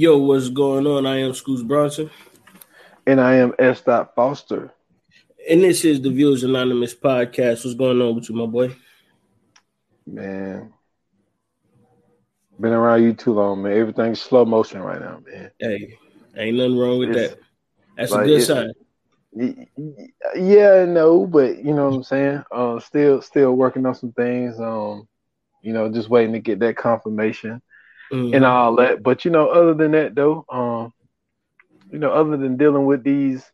Yo, what's going on? I am Scoots Bronson, And I am S. Dot Foster. and this is the Viewers Anonymous podcast. What's going on with you, my boy? Man. Been around you too long, man. Everything's slow motion right now, man. Hey, ain't nothing wrong with It's- that. That's like, a good sign. Yeah, no, but you know what I'm saying? Uh still still working on some things. Um, you know, just waiting to get that confirmation Mhm. and all that. But you know, other than that though, um, you know, other than dealing with these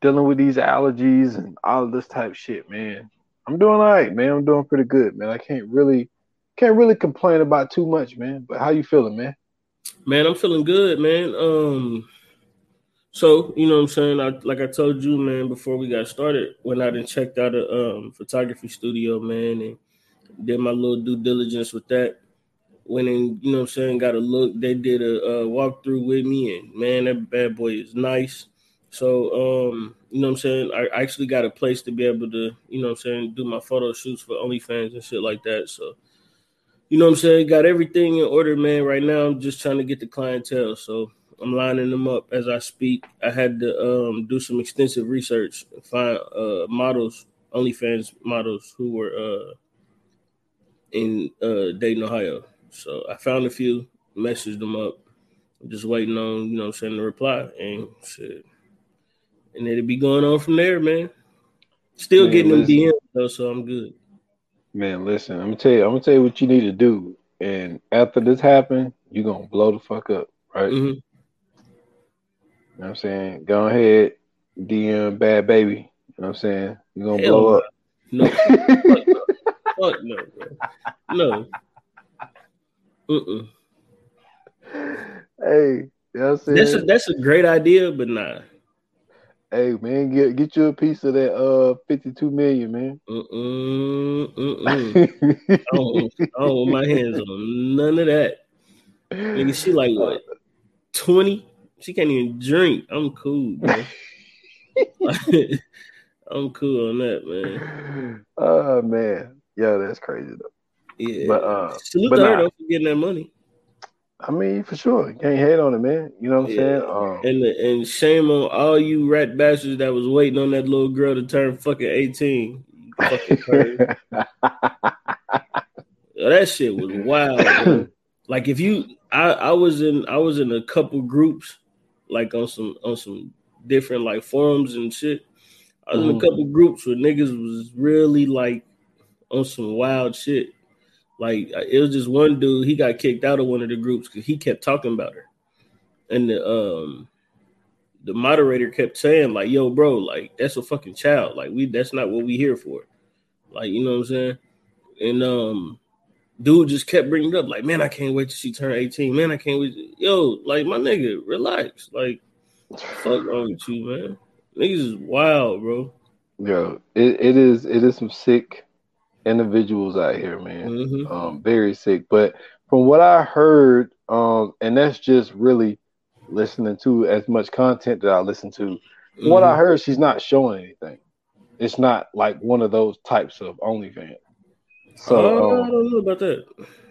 dealing with these allergies and all of this type shit, man. I'm doing all right, man. I'm doing pretty good, man. I can't really can't really complain about too much, man. But how you feeling, man? Man, I'm feeling good, man. Um, so you know what I'm saying? I like I told you, man, before we got started, went out and checked out a um photography studio, man, and did my little due diligence with that. Went and you know what I'm saying, got a look. They did a, uh walkthrough with me, and man, that bad boy is nice. So um, you know what I'm saying? I actually got a place to be able to, you know what I'm saying, do my photo shoots for OnlyFans and shit like that. So you know what I'm saying? Got everything in order, man. Right now, I'm just trying to get the clientele. So I'm lining them up as I speak. I had to um, do some extensive research, find uh, models, OnlyFans models who were uh, in uh, Dayton, Ohio. So I found a few, messaged them up. I'm just waiting on, you know I'm the reply. And shit. And it'll be going on from there, man. Still Man, getting them listen. DMs, though, so I'm good. Man, listen, I'm gonna tell you, I'm gonna tell you what you need to do. And after this happen, you're gonna blow the fuck up, right? hmm You know what I'm saying? Go ahead, DM bad baby. You know what I'm saying? You're gonna Hell blow no. up. No, fuck no, bro. No. Mm-mm. hey, you know what I'm saying? That's a that's a great idea, but nah. hey man, get get you a piece of that uh 52 million, man. Mm-mm, mm-mm. I don't, I don't want my hands on none of that. Nigga, she like what? Twenty? She can't even drink. I'm cool, bro. I'm cool on that, man. oh man. Yeah, that's crazy though. Yeah. But uh Salute but to her nah. though for getting that money. I mean for sure. You can't hate on it, man. You know what I'm Yeah. saying? Um And and shame on all you rat bastards that was waiting on that little girl to turn fucking 18. You fucking crazy. That shit was wild. like if you I, I was in I was in a couple groups like on some on some different like forums and shit. I was in a Mhm. couple groups where niggas was really like on some wild shit. Like it was just one dude, he got kicked out of one of the groups because he kept talking about her. And the um the moderator kept saying, like, yo, bro, like that's a fucking child. Like we that's not what we here for. Like, you know what I'm saying? And um dude just kept bringing it up, like, man, I can't wait till she turn 18. Man, I can't wait. Yo, like my nigga, relax. Like, fuck wrong with you, man. Niggas is wild, bro. Yo, it, it is it is some sick individuals out here, man. Mhm. Um, very sick. But from what I heard, um, and that's just really listening to as much content that I listen to. From what I Mhm. heard, she's not showing anything. It's not like one of those types of OnlyFans. So Oh, I um, don't know about that.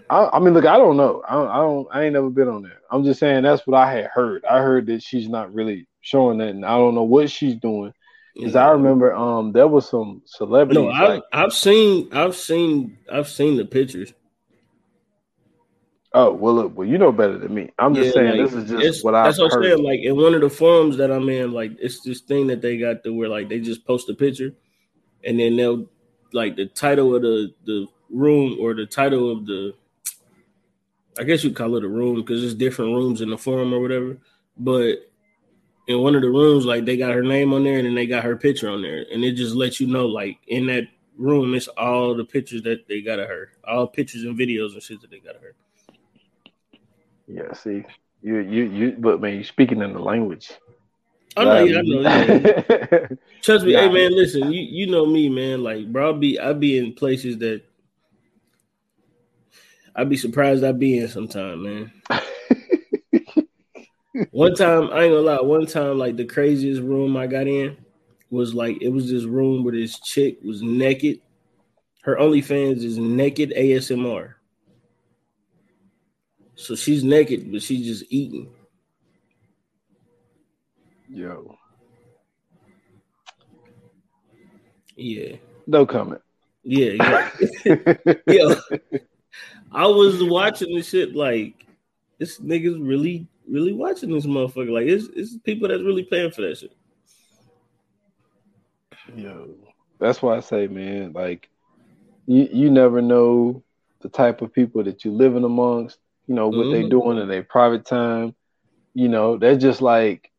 I, I mean, look, I don't know. I don't, I don't. I ain't never been on there. I'm just saying that's what I had heard. I heard that she's not really showing that, and I don't know what she's doing. Because I remember, um, there was some celebrities No, I've, like, I've seen, I've seen, I've seen the pictures. oh, well, look, well, you know better than me. I'm just Yeah, saying like, this is just what I've that's what I'm saying. Like in one of the forums that I'm in, like it's this thing that they got to where like they just post a picture, and then they'll like the title of the the room or the title of the, I guess you call it a room because there's different rooms in the forum or whatever. But in one of the rooms, like they got her name on there and then they got her picture on there, and it just lets you know like in that room, it's all the pictures that they got of her, all pictures and videos and shit that they got of her. Yeah, see, you, you, you, but man, you're speaking in the language. I know, yeah, I know. Yeah. Trust me, yeah. hey man, listen, you you know me, man. Like, bro, I'll be I'll be in places that I'd be surprised I'd be in sometime, man. one time, I ain't gonna lie, one time, like the craziest room I got in was like it was this room where this chick was naked. Her OnlyFans is naked ASMR. So she's naked, but she's just eating. Yo. Yeah. No comment. Yeah, yeah. Yo, I was watching this shit like this niggas really, really watching this motherfucker. Like it's it's people that's really paying for that shit. Yo, that's why I say, man, like you you never know the type of people that you're living amongst, you know, what mm-hmm. they doing in their private time. You know, they're just like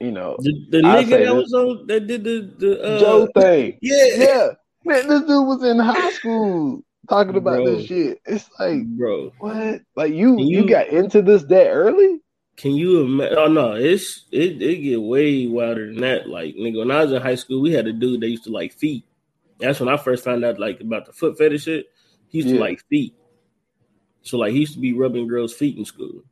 you know, the, the nigga that was on that did the the uh, Joe thing. yeah, yeah. Man, this dude was in high school talking about bro, this shit. It's like, bro, what? Like you, you, you got into this that early? Can you imagine? Oh no, it's it it get way wilder than that. Like nigga, when I was in high school, we had a dude that used to like feet. That's when I first found out like about the foot fetish shit. He used yeah. to like feet. So like he used to be rubbing girls' feet in school.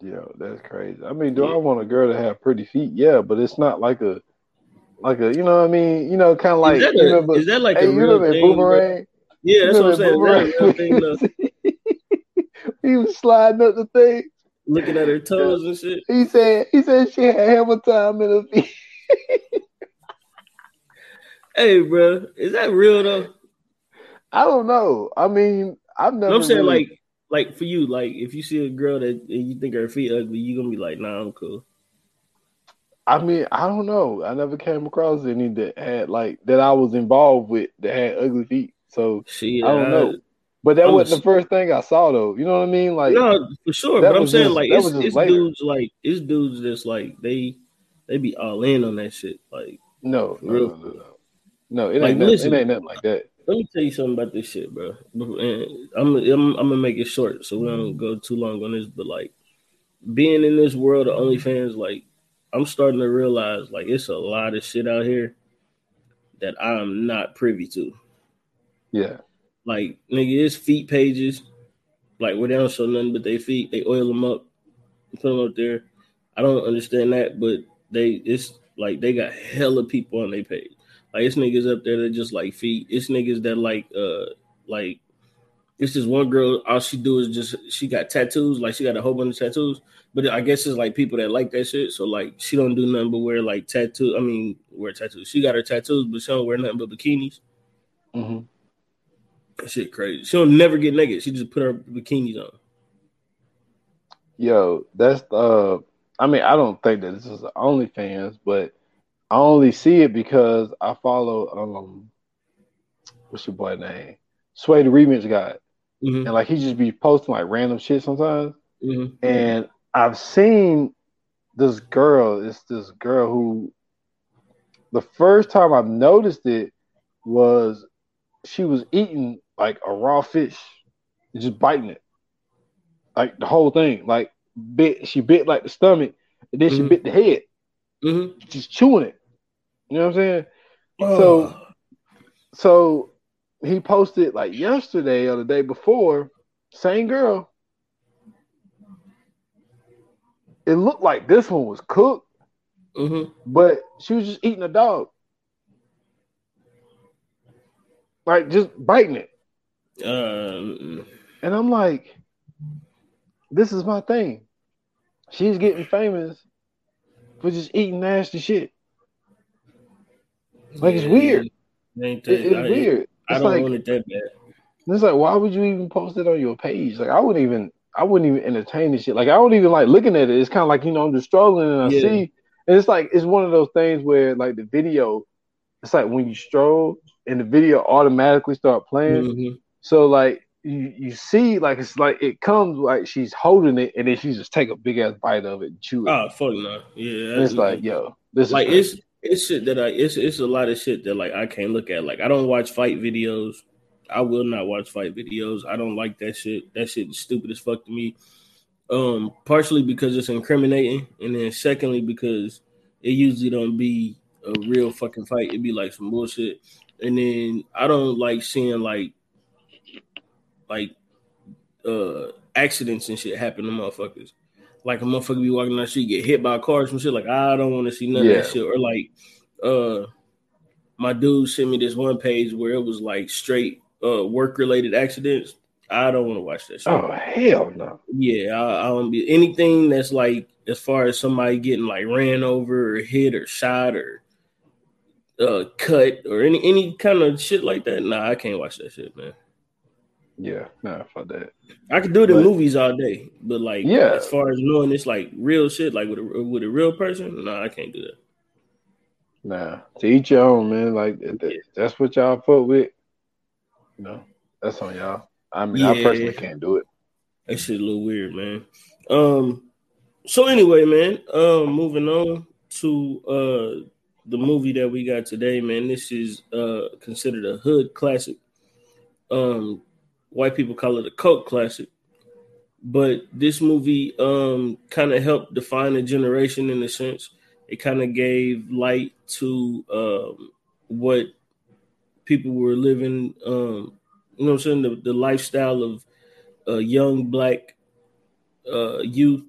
Yo, that's crazy. I mean, do yeah. I want a girl to have pretty feet? Yeah, but it's not like a like a you know what I mean? You know, kind of like is that, a, you know, is that like hey, a real thing? Boomerang? Yeah, that's what I'm saying. Is that thing he was sliding up the thing, looking at her toes and shit. He said he said she had hammer time in her feet. hey, bro, is that real though? I don't know. I mean, I've never. I'm saying really... like like for you, like if you see a girl that you think her feet ugly, you gonna be like, nah, I'm cool. I mean, I don't know. I never came across any that had like that I was involved with that had ugly feet. So she, I don't uh, know. But that I'm wasn't the first thing I saw though. You know what I mean? Like No, for sure. But I'm saying just, like it's, it's dudes like it's dudes that's like they they be all in on that shit. Like no, no, no, no, no. no it, ain't like, nothing, listen, it ain't nothing like that. Let me tell you something about this shit, bro. And I'm, I'm, I'm gonna make it short so we don't go too long on this. But like being in this world of OnlyFans, like I'm starting to realize like it's a lot of shit out here that I'm not privy to. Yeah. Like nigga, it's feet pages, like where they don't show nothing but their feet. They oil them up, put them up there. I don't understand that, but they it's like they got hella people on their page. Like it's niggas up there that just like feet. It's niggas that like uh like it's just one girl. All she do is just she got tattoos. Like she got a whole bunch of tattoos. But I guess it's like people that like that shit. So like she don't do nothing but wear like tattoo. I mean wear tattoos. She got her tattoos, but she don't wear nothing but bikinis. Mm-hmm. That shit crazy. She'll never get naked. She just put her bikinis on. Yo, that's uh I mean, I don't think that this is OnlyFans, but I only see it because I follow um what's your boy name? Sway the remix guy. Mm-hmm. And like he just be posting like random shit sometimes. Mm-hmm. And I've seen this girl, it's this girl who the first time I've noticed it was she was eating like a raw fish, just biting it. Like the whole thing. Like bit she bit like the stomach and then mm-hmm. she bit the head. Mm-hmm. Just chewing it. You know what I'm saying? Oh. So, so he posted like yesterday or the day before, same girl. It looked like this one was cooked, mm-hmm. but she was just eating a dog, like just biting it. Um, and I'm like, this is my thing. She's getting famous for just eating nasty shit. Like it's weird. It, it's I, weird. I don't like, want it that bad. It's like, why would you even post it on your page? Like, I wouldn't even, I wouldn't even entertain this shit. Like, I don't even like looking at it. It's kind of like you know, I'm just struggling, and I yeah. see, and it's like it's one of those things where like the video, it's like when you stroll and the video automatically start playing. Mm-hmm. So like you, you see like it's like it comes like she's holding it and then she just take a big ass bite of it and chew it. Oh fuck no, yeah. it's like yo, this like it's it's shit that I it's it's a lot of shit that like I can't look at. Like I don't watch fight videos. I will not watch fight videos. I don't like that shit. That shit is stupid as fuck to me. Um, partially because it's incriminating, and then secondly because it usually don't be a real fucking fight. It'd be like some bullshit. And then I don't like seeing like like uh accidents and shit happen to motherfuckers. Like a motherfucker be walking down the street, get hit by a car or some shit. Like I don't want to see none yeah. of that shit. Or like uh my dude sent me this one page where it was like straight uh work related accidents. I don't want to watch that shit. Oh hell no. Yeah, I, I don't be anything that's like as far as somebody getting like ran over or hit or shot or uh cut or any any kind of shit like that. Nah, I can't watch that shit, man. Yeah, nah, for that. I could do the movies all day, but like, yeah, as far as knowing it's like real shit, like with a with a real person, nah, I can't do that. Nah, to each your own, man. Like that's what y'all fuck with. You know, that's on y'all. I mean, yeah. I personally can't do it. That shit a little weird, man. Um. So anyway, man. Um. Moving on to uh the movie that we got today, man. This is uh considered a hood classic. Um, white people call it a cult classic, but this movie um kind of helped define a generation in a sense. It kind of gave light to um what people were living. Um, you know, what I'm saying the, the lifestyle of uh, young black uh youth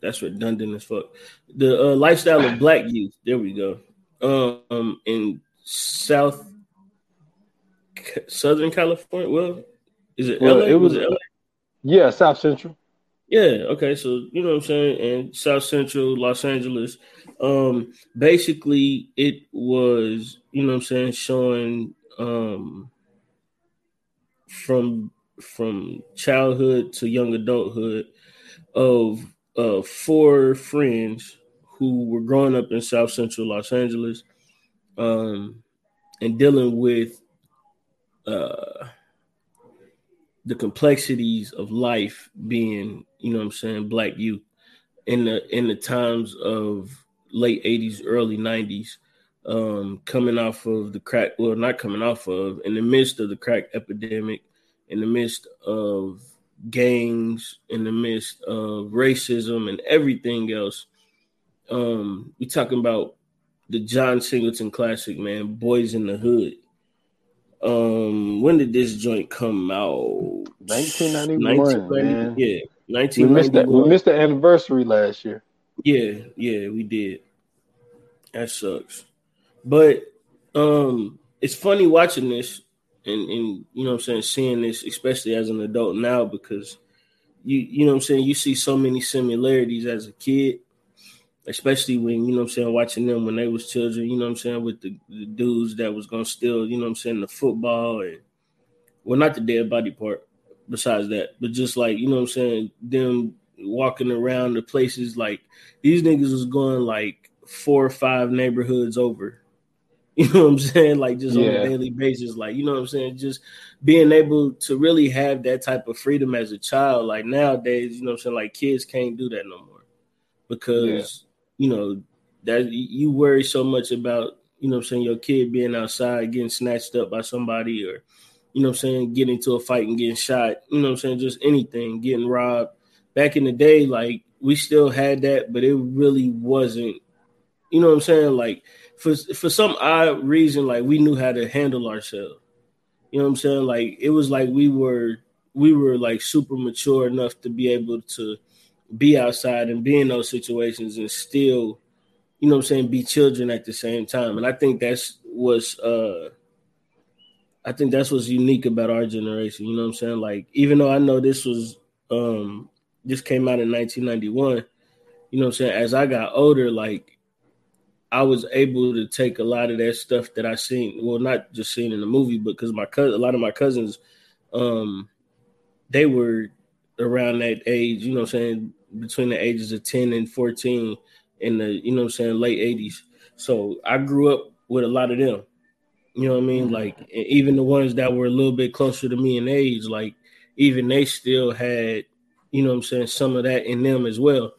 that's redundant as fuck. The uh, lifestyle of black youth. There we go. Um, in South Southern California. Well, is it well, LA? It was, was it LA? Yeah, South Central. Yeah. Okay. So you know what I'm saying, and South Central Los Angeles. Um, basically, it was you know what I'm saying showing um from from childhood to young adulthood of uh, four friends who were growing up in South Central Los Angeles um, and dealing with uh, the complexities of life being, you know what I'm saying, black youth in the in the times of late 80s, early 90s, um, coming off of the crack, well, not coming off of, in the midst of the crack epidemic, in the midst of gangs, in the midst of racism and everything else. Um, we talking about the John Singleton classic, man, Boyz N the Hood. Um, when did this joint come out? 1991, man. Yeah, 1991. We missed, the, we missed the anniversary last year. Yeah, yeah, we did. That sucks. But um it's funny watching this and and you know I'm saying seeing this especially as an adult now because you you know I'm saying you see so many similarities as a kid especially when you know I'm saying watching them when they was children you know I'm saying with the, the dudes that was gonna steal you know I'm saying the football and well not the dead body part besides that but just like you know I'm saying them walking around the places like these niggas was going like four or five neighborhoods over you know what I'm saying? Like just yeah. on a daily basis. Like, you know what I'm saying? Just being able to really have that type of freedom as a child. Like nowadays, you know what I'm saying? Like kids can't do that no more. Because, yeah. You know, that you worry so much about, you know I'm saying, your kid being outside, getting snatched up by somebody or, you know I'm saying, getting into a fight and getting shot, you know I'm saying, just anything, getting robbed. Back in the day, like we still had that, but it really wasn't, you know what I'm saying? Like for for some odd reason, like we knew how to handle ourselves. You know what I'm saying? Like it was like we were we were like super mature enough to be able to be outside and be in those situations and still, you know what I'm saying, be children at the same time. And I think that's what's uh I think that's what's unique about our generation. You know what I'm saying? Like, even though I know this was um this came out in 1991, you know what I'm saying? As I got older, like I was able to take a lot of that stuff that I seen, well, not just seen in the movie, but because my cousin, a lot of my cousins, um, they were around that age, you know what I'm saying, between the ages of 10 and 14 in the, you know I'm saying, late 80s. So I grew up with a lot of them. You know what I mean? Mm-hmm. Like even the ones that were a little bit closer to me in age, like even they still had, you know I'm saying, some of that in them as well.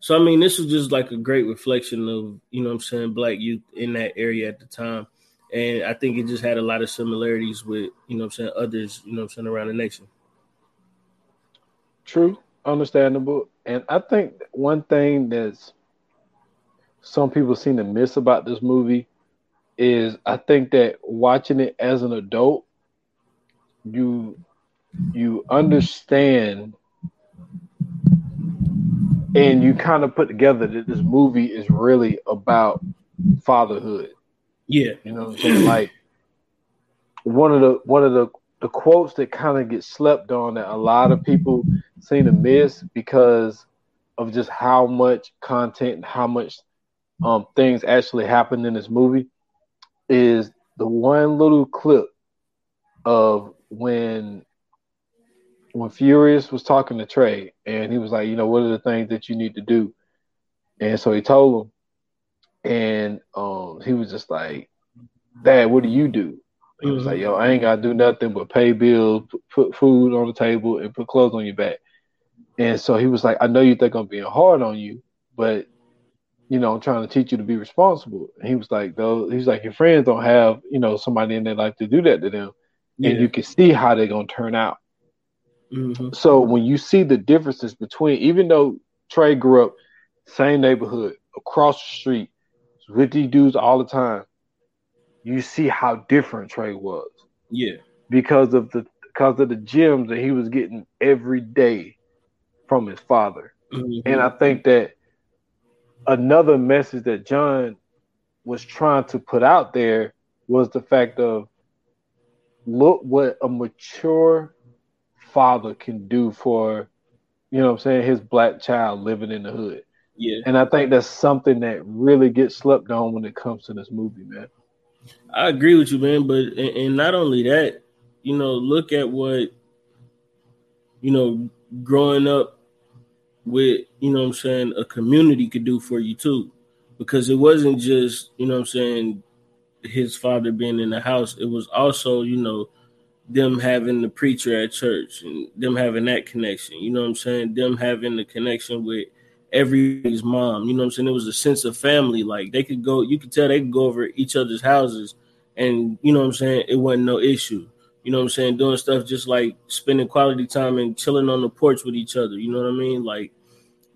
So I mean, this is just like a great reflection of you know I'm saying black youth in that area at the time, and I think it just had a lot of similarities with you know I'm saying others you know I'm saying around the nation. True. Understandable. And I think one thing that's some people seem to miss about this movie is I think that watching it as an adult, you you understand and you kind of put together that this movie is really about fatherhood. Yeah. You know what I'm saying? Like one of the one of the the quotes that kind of get slept on that a lot of people seem to miss because of just how much content and how much um things actually happened in this movie is the one little clip of when when Furious was talking to Trey and he was like, you know, what are the things that you need to do? And so he told him, and um, he was just like, Dad, what do you do? He was like, yo, I ain't gotta do nothing but pay bills, put food on the table, and put clothes on your back. And so he was like, I know you think I'm being hard on you, but you know, I'm trying to teach you to be responsible. And he was like, though, he's like, your friends don't have, you know, somebody in their life to do that to them. Yeah. And you can see how they're gonna turn out. Mhm. So when you see the differences between, even though Trey grew up same neighborhood across the street with these dudes all the time, you see how different Trey was Yeah. because of the because of the gems that he was getting every day from his father. Mhm. And I think that another message that John was trying to put out there was the fact of look what a mature father can do for you know what I'm saying his black child living in the hood. yeah. And I think that's something that really gets slept on when it comes to this movie, man. I agree with you, man. But and, and not only that, you know, look at what you know, growing up with, you know what I'm saying, a community could do for you too. Because it wasn't just, you know what I'm saying, his father being in the house. It was also, you know, them having the preacher at church and them having that connection. You know what I'm saying? Them having the connection with everybody's mom. You know what I'm saying? It was a sense of family. Like they could go, you could tell they could go over each other's houses and you know what I'm saying? It wasn't no issue. You know what I'm saying? Doing stuff just like spending quality time and chilling on the porch with each other. You know what I mean? Like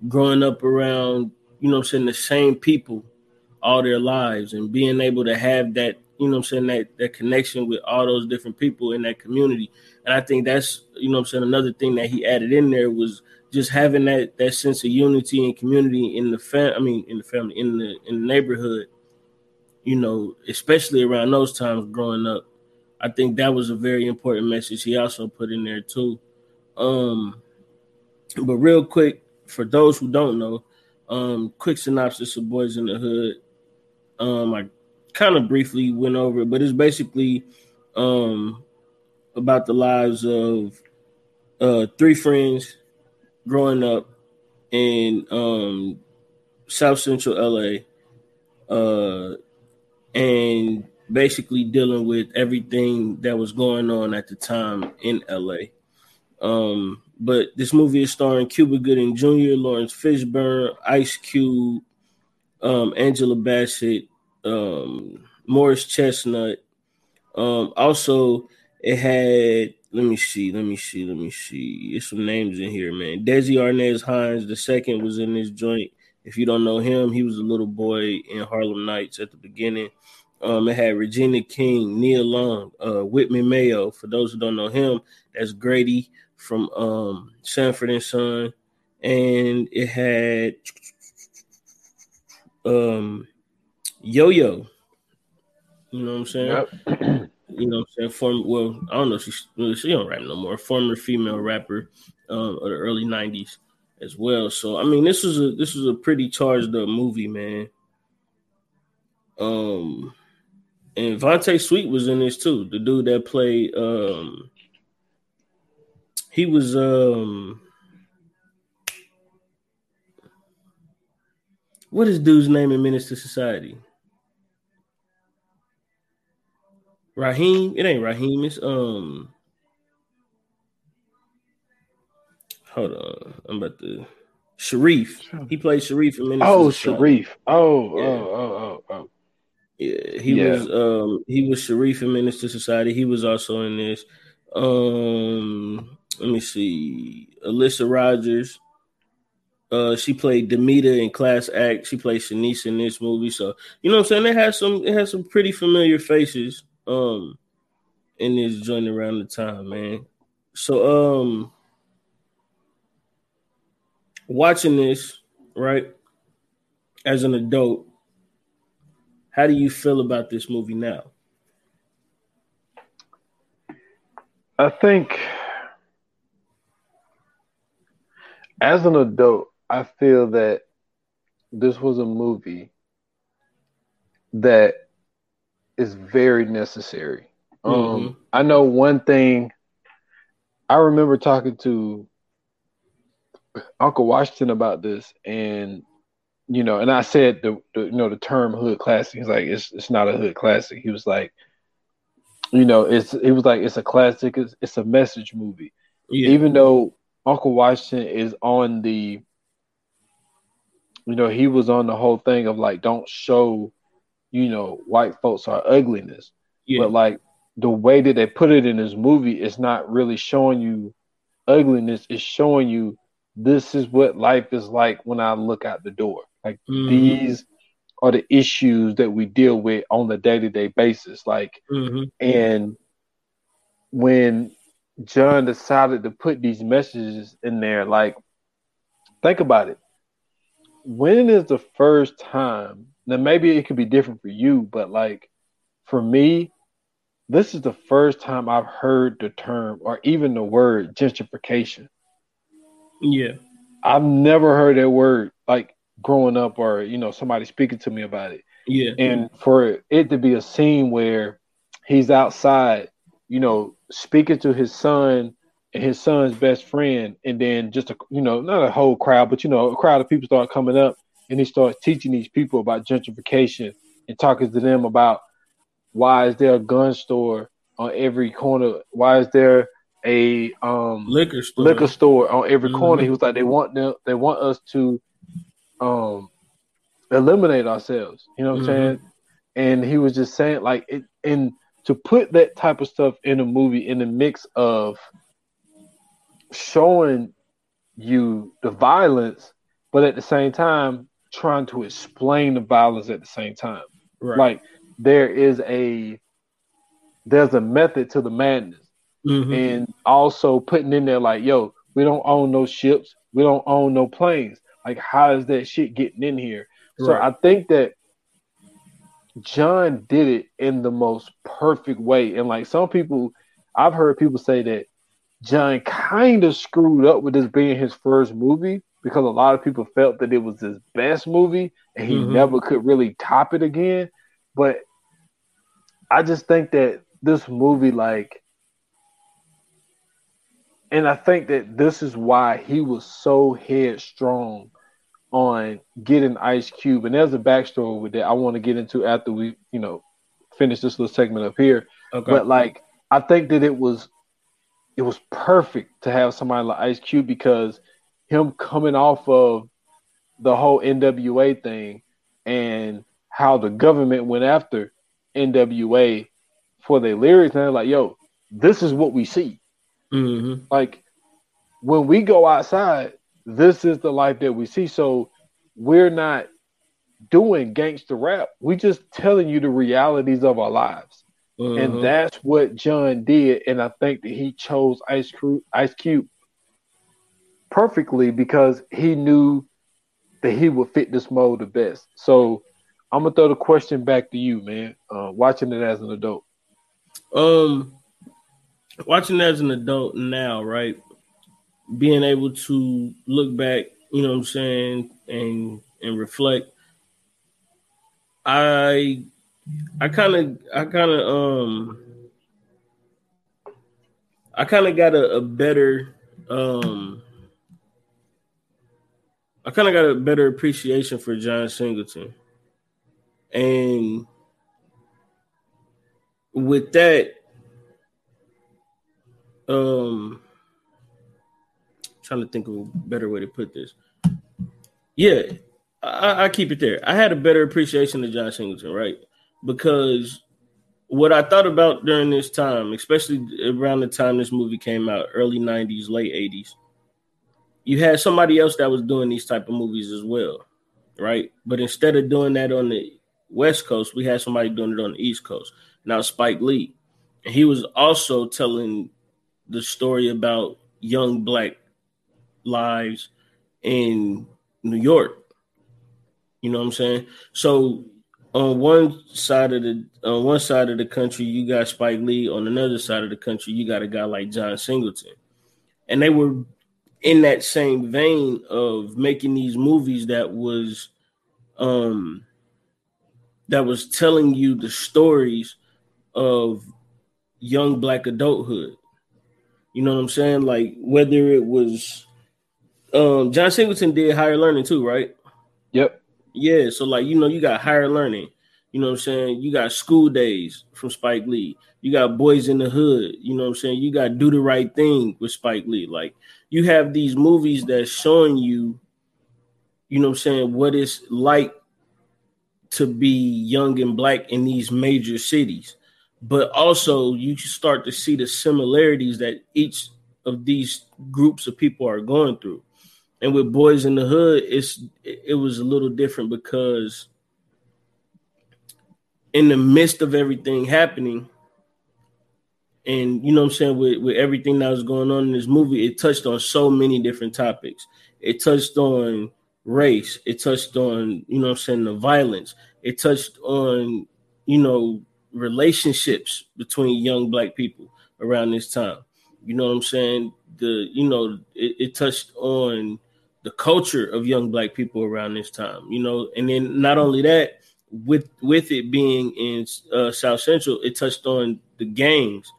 growing up around, you know I'm saying, the same people all their lives and being able to have that, you know I'm saying, that that connection with all those different people in that community. And I think that's, you know I'm saying, another thing that he added in there was just having that that sense of unity and community in the fam I mean in the family, in the in the neighborhood, you know, especially around those times growing up. I think that was a very important message he also put in there too. Um but real quick, for those who don't know, um, quick synopsis of Boyz N the Hood. Um, I kind of briefly went over it, but it's basically um about the lives of uh three friends growing up in um South Central LA, uh, and basically dealing with everything that was going on at the time in LA. Um, but this movie is starring Cuba Gooding Jr., Laurence Fishburne, Ice Cube, um, Angela Bassett, um, Morris Chestnut. Um, also, it had let me see, let me see, let me see. There's some names in here, man. Desi Arnaz Hines the second was in this joint. If you don't know him, he was a little boy in Harlem Nights at the beginning. Um, it had Regina King, Nia Long, uh, Whitman Mayo. For those who don't know him, that's Grady from um, Sanford and Son, and it had um, Yo Yo. You know what I'm saying? Yep. You know what I'm saying? Form well, I don't know she she don't rap no more. Former female rapper um, of the early '90s as well. So I mean, this was a this was a pretty charged up movie, man. Um, and Vonte Sweet was in this too. The dude that played um he was um what is dude's name in Menace II Society? Raheem? It ain't Raheem. It's um. Hold on, I'm about to. Sharif. He played Sharif in Menace. Oh, Sharif. Oh, Yeah. oh, oh, oh, oh. Yeah, he Yeah. was um he was Sharif in Menace II Society. He was also in this. Um let me see. Alyssa Rogers, Uh, she played Demita in Class Act. She played Shanice in this movie. So you know what I'm saying? It has some it has some pretty familiar faces um in this joint around the time, man. So um watching this, right, as an adult, how do you feel about this movie now? I think as an adult, I feel that this was a movie that is very necessary. Um, mm-hmm. I know one thing. I remember talking to Uncle Washington about this, and you know, and I said the, the you know the term hood classic. He's like, it's it's not a hood classic. He was like, you know, it's it was like it's a classic. It's, it's a message movie. Yeah. Even though Uncle Washington is on the, you know, he was on the whole thing of like, don't show, you know, white folks are ugliness. Yeah. But like the way that they put it in this movie is not really showing you ugliness. It's showing you this is what life is like when I look out the door. Like mm-hmm. these are the issues that we deal with on the day to day basis. Like, mm-hmm. and when John decided to put these messages in there, like, think about it. When is the first time? Now, maybe it could be different for you, but like, for me, this is the first time I've heard the term or even the word gentrification. Yeah. I've never heard that word like growing up or you know somebody speaking to me about it. Yeah. And for it to be a scene where he's outside, you know, speaking to his son and his son's best friend, and then just a you know not a whole crowd, but you know a crowd of people start coming up, and he starts teaching these people about gentrification and talking to them about why is there a gun store on every corner? Why is there a um liquor store liquor store on every mm-hmm. corner? He was like, they want them, they want us to um eliminate ourselves. You know what mm-hmm. I'm saying? And he was just saying like it and to put that type of stuff in a movie in the mix of showing you the violence, but at the same time trying to explain the violence at the same time. Right. Like there is a there's a method to the madness. Mm-hmm. And also putting in there like, yo, we don't own no ships, we don't own no planes. Like, how is that shit getting in here? Right. So I think that John did it in the most perfect way. And like some people, I've heard people say that John kind of screwed up with this being his first movie because a lot of people felt that it was his best movie and he mm-hmm. never could really top it again. But I just think that this movie, like, and I think that this is why he was so headstrong on getting Ice Cube. And there's a backstory with that I want to get into after we, you know, finish this little segment up here. Okay. But like, I think that it was, it was perfect to have somebody like Ice Cube because him coming off of the whole NWA thing and how the government went after NWA for their lyrics, and they're like, "Yo, this is what we see." Mm-hmm. Like when we go outside, this is the life that we see. So we're not doing gangster rap. We're just telling you the realities of our lives. Mm-hmm. And that's what John did. And I think that he chose Ice Cube, Ice Cube perfectly because he knew that he would fit this mold the best. So I'm gonna throw the question back to you, man. Uh, watching it as an adult. Um, watching as an adult now, right? Being able to look back, you know what I'm saying, and and reflect. I I kind of I kind of um I kind of got a, a better um I kind of got a better appreciation for John Singleton. And with that, um, trying to think of a better way to put this. Yeah, I, I keep it there. I had a better appreciation of John Singleton, right? Because what I thought about during this time, especially around the time this movie came out, early 90s, late 80s, you had somebody else that was doing these type of movies as well, right? But instead of doing that on the West Coast, we had somebody doing it on the East Coast. Now Spike Lee, and he was also telling the story about young black lives in New York. You know what I'm saying? So on one side of the on one side of the country, you got Spike Lee. On another side of the country, you got a guy like John Singleton, and they were in that same vein of making these movies that was um that was telling you the stories of young black adulthood. You know what I'm saying? Like whether it was um John Singleton did higher learning too, right? Yep. Yeah, so like you know, you got higher learning. You know what I'm saying? You got school daze from Spike Lee. You got boyz n the hood. You know what I'm saying? You got do the right thing with Spike Lee. Like you have these movies that's showing you, you know what I'm saying, what it's like to be young and black in these major cities. But also you start to see the similarities that each of these groups of people are going through. And with Boyz N the Hood, it's it was a little different because in the midst of everything happening, and you know what I'm saying, with, with everything that was going on in this movie, it touched on so many different topics. It touched on race, it touched on, you know what I'm saying, the violence, it touched on, you know, relationships between young black people around this time. You know what I'm saying? The you know, it, it touched on the culture of young black people around this time, you know, and then not only that, with with it being in uh, South Central, it touched on the gangs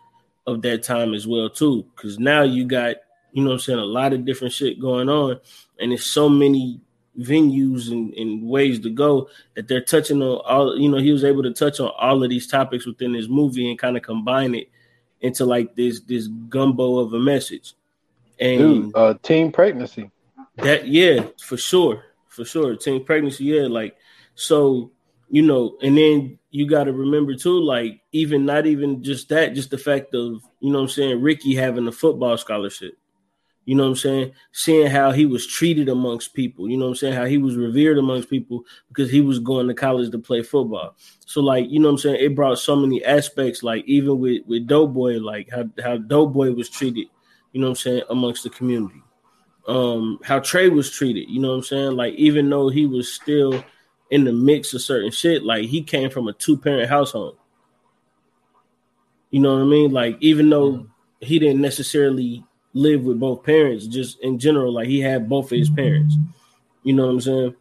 of that time as well too, because now you got you know I'm saying a lot of different shit going on, and there's so many venues and, and ways to go that they're touching on all. You know, he was able to touch on all of these topics within his movie and kind of combine it into like this this gumbo of a message. And Dude, uh, teen pregnancy. That yeah, for sure, for sure. Teen pregnancy, yeah, like so, you know, and then you got to remember too, like even not even just that, just the fact of you know I'm saying Ricky having a football scholarship. You know what I'm saying? Seeing how he was treated amongst people. You know what I'm saying? How he was revered amongst people because he was going to college to play football. So like, you know what I'm saying? It brought so many aspects, like even with with Doughboy, like how how Doughboy was treated. You know what I'm saying amongst the community um how Trey was treated. You know what I'm saying? Like even though he was still in the mix of certain shit, like he came from a two parent household. You know what I mean? Like even though he didn't necessarily live with both parents, just in general, like he had both of his parents. You know what I'm saying?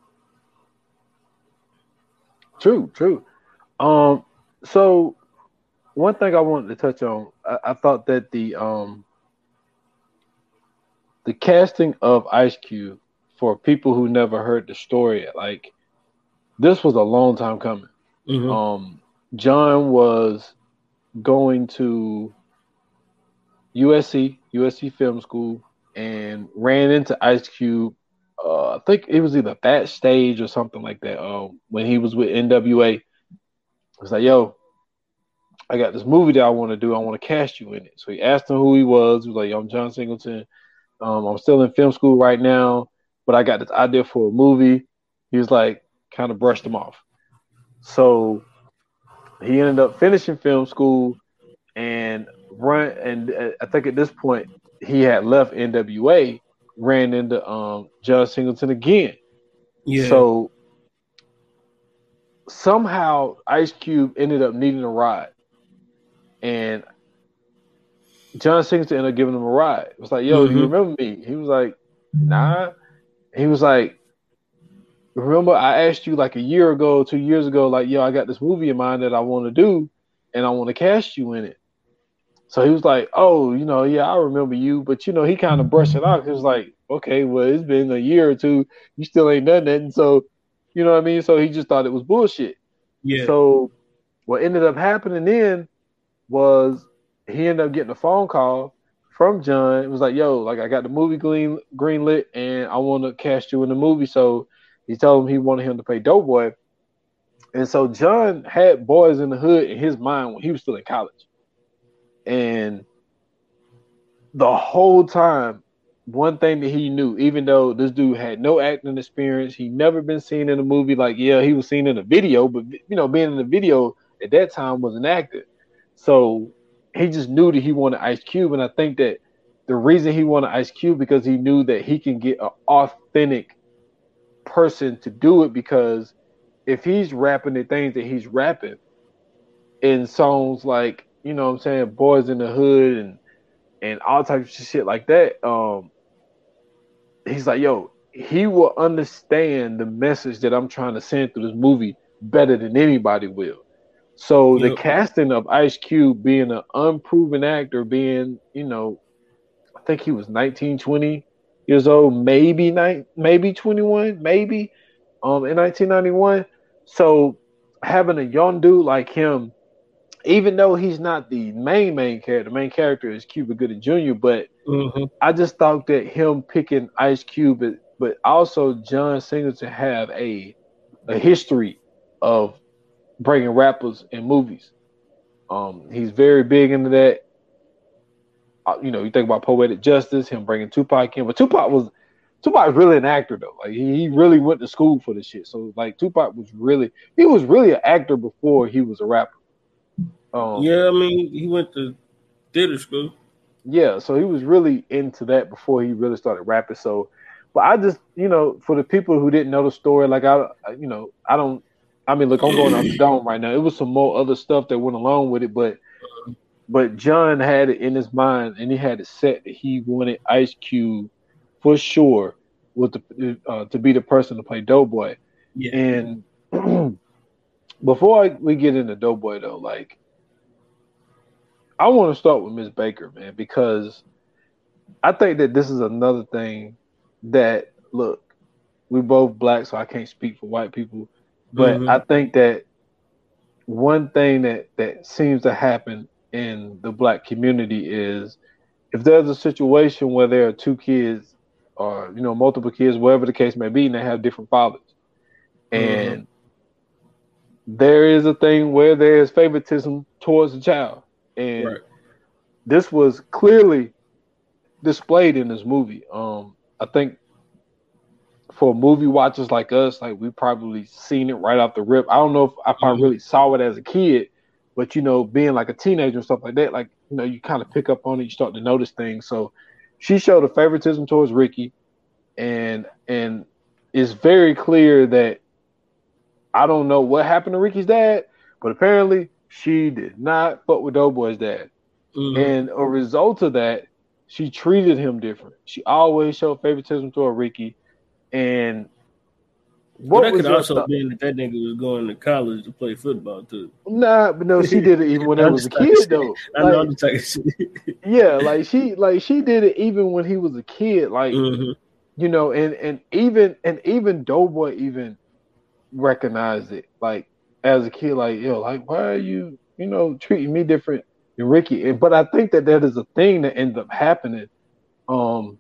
True, true. Um, so one thing I wanted to touch on, I, I thought that the um the casting of Ice Cube for people who never heard the story, like this was a long time coming. Mm-hmm. Um, John was going to USC, USC Film School, and ran into Ice Cube. Uh, I think it was either that stage or something like that. Um, when he was with NWA, I was like, "Yo, I got this movie that I want to do. I want to cast you in it." So he asked him who he was. He was like, "I'm John Singleton. Um, I'm still in film school right now, but I got this idea for a movie. He was like, kind of brushed him off. So he ended up finishing film school and run. And I think at this point he had left NWA, ran into um, John Singleton again. Yeah. So somehow Ice Cube ended up needing a ride, and John Singleton ended up giving him a ride. It was like, yo, mm-hmm. you remember me? He was like, nah. He was like, remember I asked you like a year ago, two years ago, like, yo, I got this movie in mind that I want to do, and I want to cast you in it. So he was like, oh, you know, yeah, I remember you, but you know, he kind of brushed it off. He was like, okay, well, it's been a year or two, you still ain't done that, and so, you know what I mean? So he just thought it was bullshit. Yeah. So what ended up happening then was he ended up getting a phone call from John. It was like, yo, like I got the movie green green lit and I want to cast you in the movie. So he told him he wanted him to play Doughboy. And so John had boyz n the hood in his mind when he was still in college. And the whole time one thing that he knew, even though this dude had no acting experience, he never been seen in a movie. Like, yeah, he was seen in a video, but you know, being in the video at that time was an actor. So he just knew that he wanted Ice Cube, and I think that the reason he wanted Ice Cube because he knew that he can get an authentic person to do it because if he's rapping the things that he's rapping in songs like you know what I'm saying Boyz N the Hood and and all types of shit like that um he's like yo he will understand the message that I'm trying to send through this movie better than anybody will so yep. the casting of Ice Cube being an unproven actor being you know I think he was 19 20 years old maybe nine maybe 21 maybe um in 1991 so having a young dude like him, even though he's not the main main character, the main character is Cuba Gooding Jr. But mm-hmm. I just thought that him picking Ice Cube, but but also John Singleton have a a history of bringing rappers in movies. Um, he's very big into that. Uh, you know, you think about poetic justice, him bringing Tupac in, but Tupac was Tupac's really an actor though. Like he, he really went to school for this shit. So like Tupac was really he was really an actor before he was a rapper. Um, yeah, I mean he went to theater school. Yeah, so he was really into that before he really started rapping. So, but I just you know for the people who didn't know the story, like I you know I don't. I mean, look, I'm going off the dome right now. It was some more other stuff that went along with it, but but John had it in his mind, and he had it set that he wanted Ice Cube for sure was to, uh, to be the person to play Doughboy. Yeah. And before I, we get into Doughboy though, like I want to start with Miss Baker, man, because I think that this is another thing that look, we both black, so I can't speak for white people, but mm-hmm. I think that one thing that that seems to happen in the black community is if there's a situation where there are two kids or you know multiple kids, whatever the case may be, and they have different fathers. Mm-hmm. And there is a thing where there is favoritism towards the child, and right. this was clearly displayed in this movie. Um, I think for movie watchers like us, like we probably seen it right off the rip. I don't know if, if mm-hmm. I really saw it as a kid, but you know, being like a teenager and stuff like that, like you know, you kind of pick up on it, you start to notice things. So she showed a favoritism towards Ricky, and and it's very clear that I don't know what happened to Ricky's dad, but apparently she did not fuck with Doughboy's dad. Mm-hmm. And a result of that, she treated him different. She always showed favoritism toward Ricky, and what that could also be that that nigga was going to college to play football too. Nah, but no, she did it even when I was a kid though. I like, know I'm talking shit. yeah, like she like she did it even when he was a kid. Like mm-hmm. you know, and and even and even Doughboy even recognized it. Like as a kid, like yo, like why are you you know treating me different than Ricky? And, but I think that that is a thing that ends up happening. Um,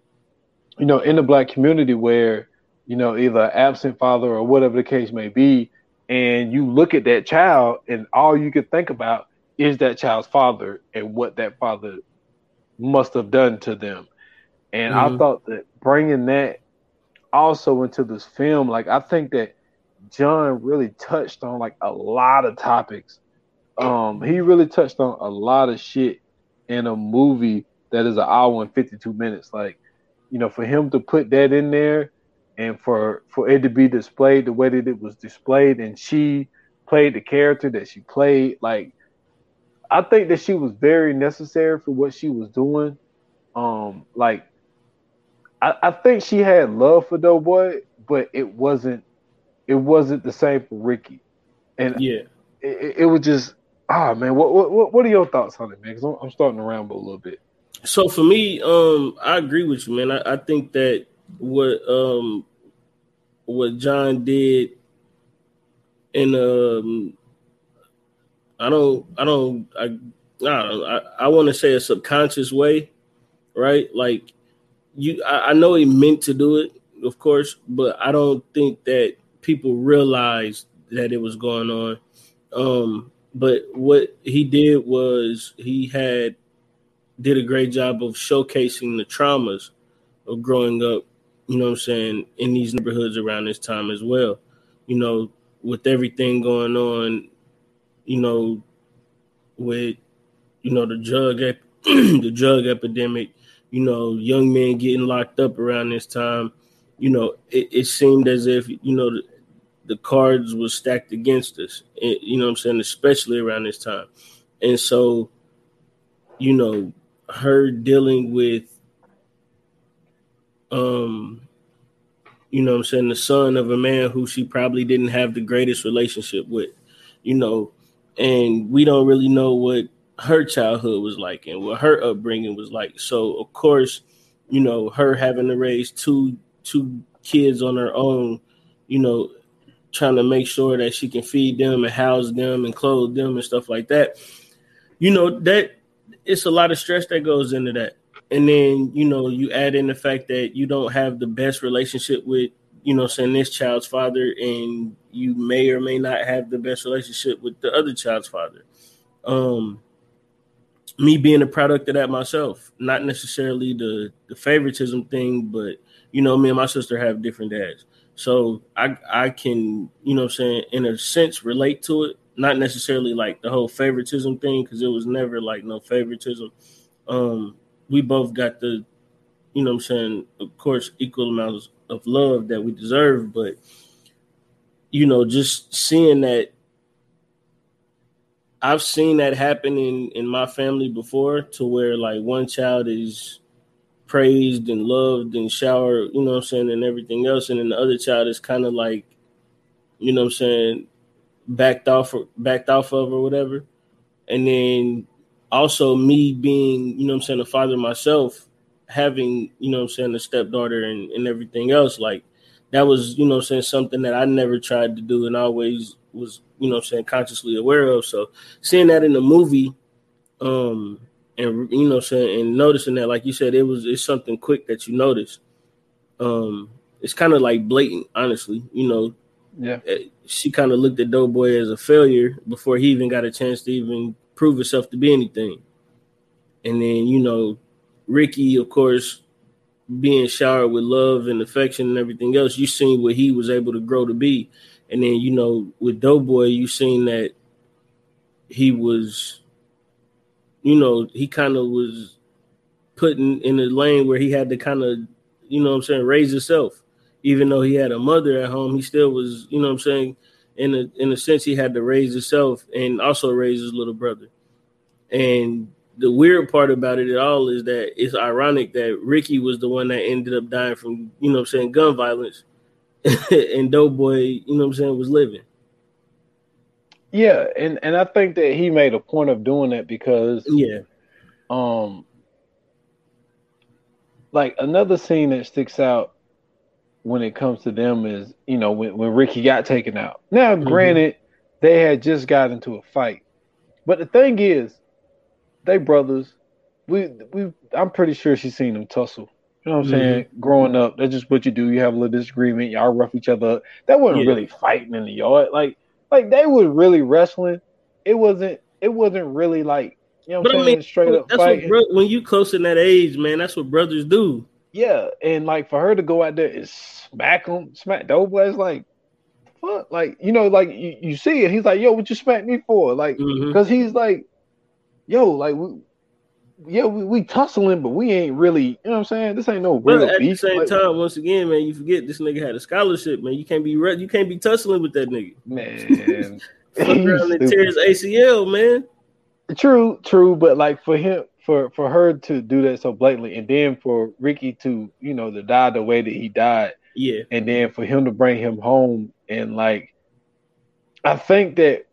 you know, in the black community where you know, either absent father or whatever the case may be, and you look at that child and all you can think about is that child's father and what that father must have done to them. And mm-hmm. I thought that bringing that also into this film, like I think that John really touched on like a lot of topics. Um, he really touched on a lot of shit in a movie that is an hour and 52 minutes. Like, you know, for him to put that in there and for for it to be displayed the way that it was displayed and she played the character that she played like i think that she was very necessary for what she was doing. Um like i, I think she had love for doughboy but it wasn't it wasn't the same for ricky. And yeah. it, it was just ah oh, man what, what what are your thoughts on it man? Because I'm, I'm starting to ramble a little bit. So for me um i agree with you man. I, I think that what um what John did in um I don't I don't I I I, want to say a subconscious way, right? Like you I, I know he meant to do it, of course, but I don't think that people realized that it was going on. Um, but what he did was he had did a great job of showcasing the traumas of growing up, you know I'm saying, in these neighborhoods around this time as well. You know, with everything going on, you know, with you know the drug ep- the drug epidemic, you know, young men getting locked up around this time, you know, it, it seemed as if you know the, the cards were stacked against us. It, you know what I'm saying, especially around this time, and so, you know, her dealing with, um, you know I'm saying, the son of a man who she probably didn't have the greatest relationship with, you know, and we don't really know what her childhood was like and what her upbringing was like. So of course, you know, her having to raise two two kids on her own, you know, trying to make sure that she can feed them and house them and clothe them and stuff like that. You know, that it's a lot of stress that goes into that. And then, you know, you add in the fact that you don't have the best relationship with, you know, saying this child's father, and you may or may not have the best relationship with the other child's father. Um, me being a product of that myself, not necessarily the the favoritism thing, but you know, me and my sister have different dads. So I I can, you know I'm saying, in a sense relate to it, not necessarily like the whole favoritism thing cuz it was never like no favoritism. Um we both got the you know I'm saying, of course equal amounts of love that we deserve, but you know, just seeing that I've seen that happen in in my family before, to where like one child is praised and loved and showered, you know what I'm saying, and everything else, and then the other child is kind of like, you know what I'm saying, backed off or backed off of or whatever, and then also me being, you know what I'm saying, a father myself, having, you know what I'm saying, a stepdaughter and, and everything else, like that was, you know I'm saying, something that I never tried to do and always was, you know I'm saying, consciously aware of. So seeing that in the movie, um, and you know I'm saying, and noticing that, like you said, it was it's something quick that you notice. Um, it's kind of like blatant, honestly. You know, yeah. Eh, she kind of looked at Doughboy as a failure before he even got a chance to even prove himself to be anything. And then, you know, Ricky, of course, being showered with love and affection and everything else, you seen what he was able to grow to be. And then, you know, with Doughboy, you seen that he was, you know, he kind of was putting in, a lane where he had to kind of, you know I'm saying, raise himself. Even though he had a mother at home, he still was, you know I'm saying, in a in a sense he had to raise himself and also raise his little brother. And the weird part about it at all is that it's ironic that Ricky was the one that ended up dying from, you know I'm saying, gun violence. and Doughboy, you know I'm saying, was living. Yeah, and and I think that he made a point of doing that because yeah, um, like another scene that sticks out when it comes to them is you know when when Ricky got taken out. Now, Mhm. granted, they had just got into a fight, but the thing is, they brothers. We we I'm pretty sure she's seen them tussle. You know what I'm saying? Growing up, that's just what you do. You have a little disagreement, y'all rough each other up. That wasn't Yeah. really fighting in the yard. Like like they were really wrestling. It wasn't it wasn't really like you know what but I'm I saying, mean, straight up that's fighting. what bro- when you close in that age, man, that's what brothers do. Yeah, and like for her to go out there and smack him, smack Doughboy, it's like, fuck, like you know, like you, you see it. He's like, yo, what you smack me for? Like, mm-hmm. because he's like, yo, like we, yeah, we, we tussling, but we ain't really, you know what I'm saying? This ain't no But real at the beef. same like, time, once again, man, you forget this nigga had a scholarship, man. You can't be you can't be tussling with that nigga. man, Fuck around and stupid. tear his ACL, man. True, true, but like for him, for for her to do that so blatantly, and then for Ricky to, you know, to die the way that he died, Yeah, and then for him to bring him home and like I think that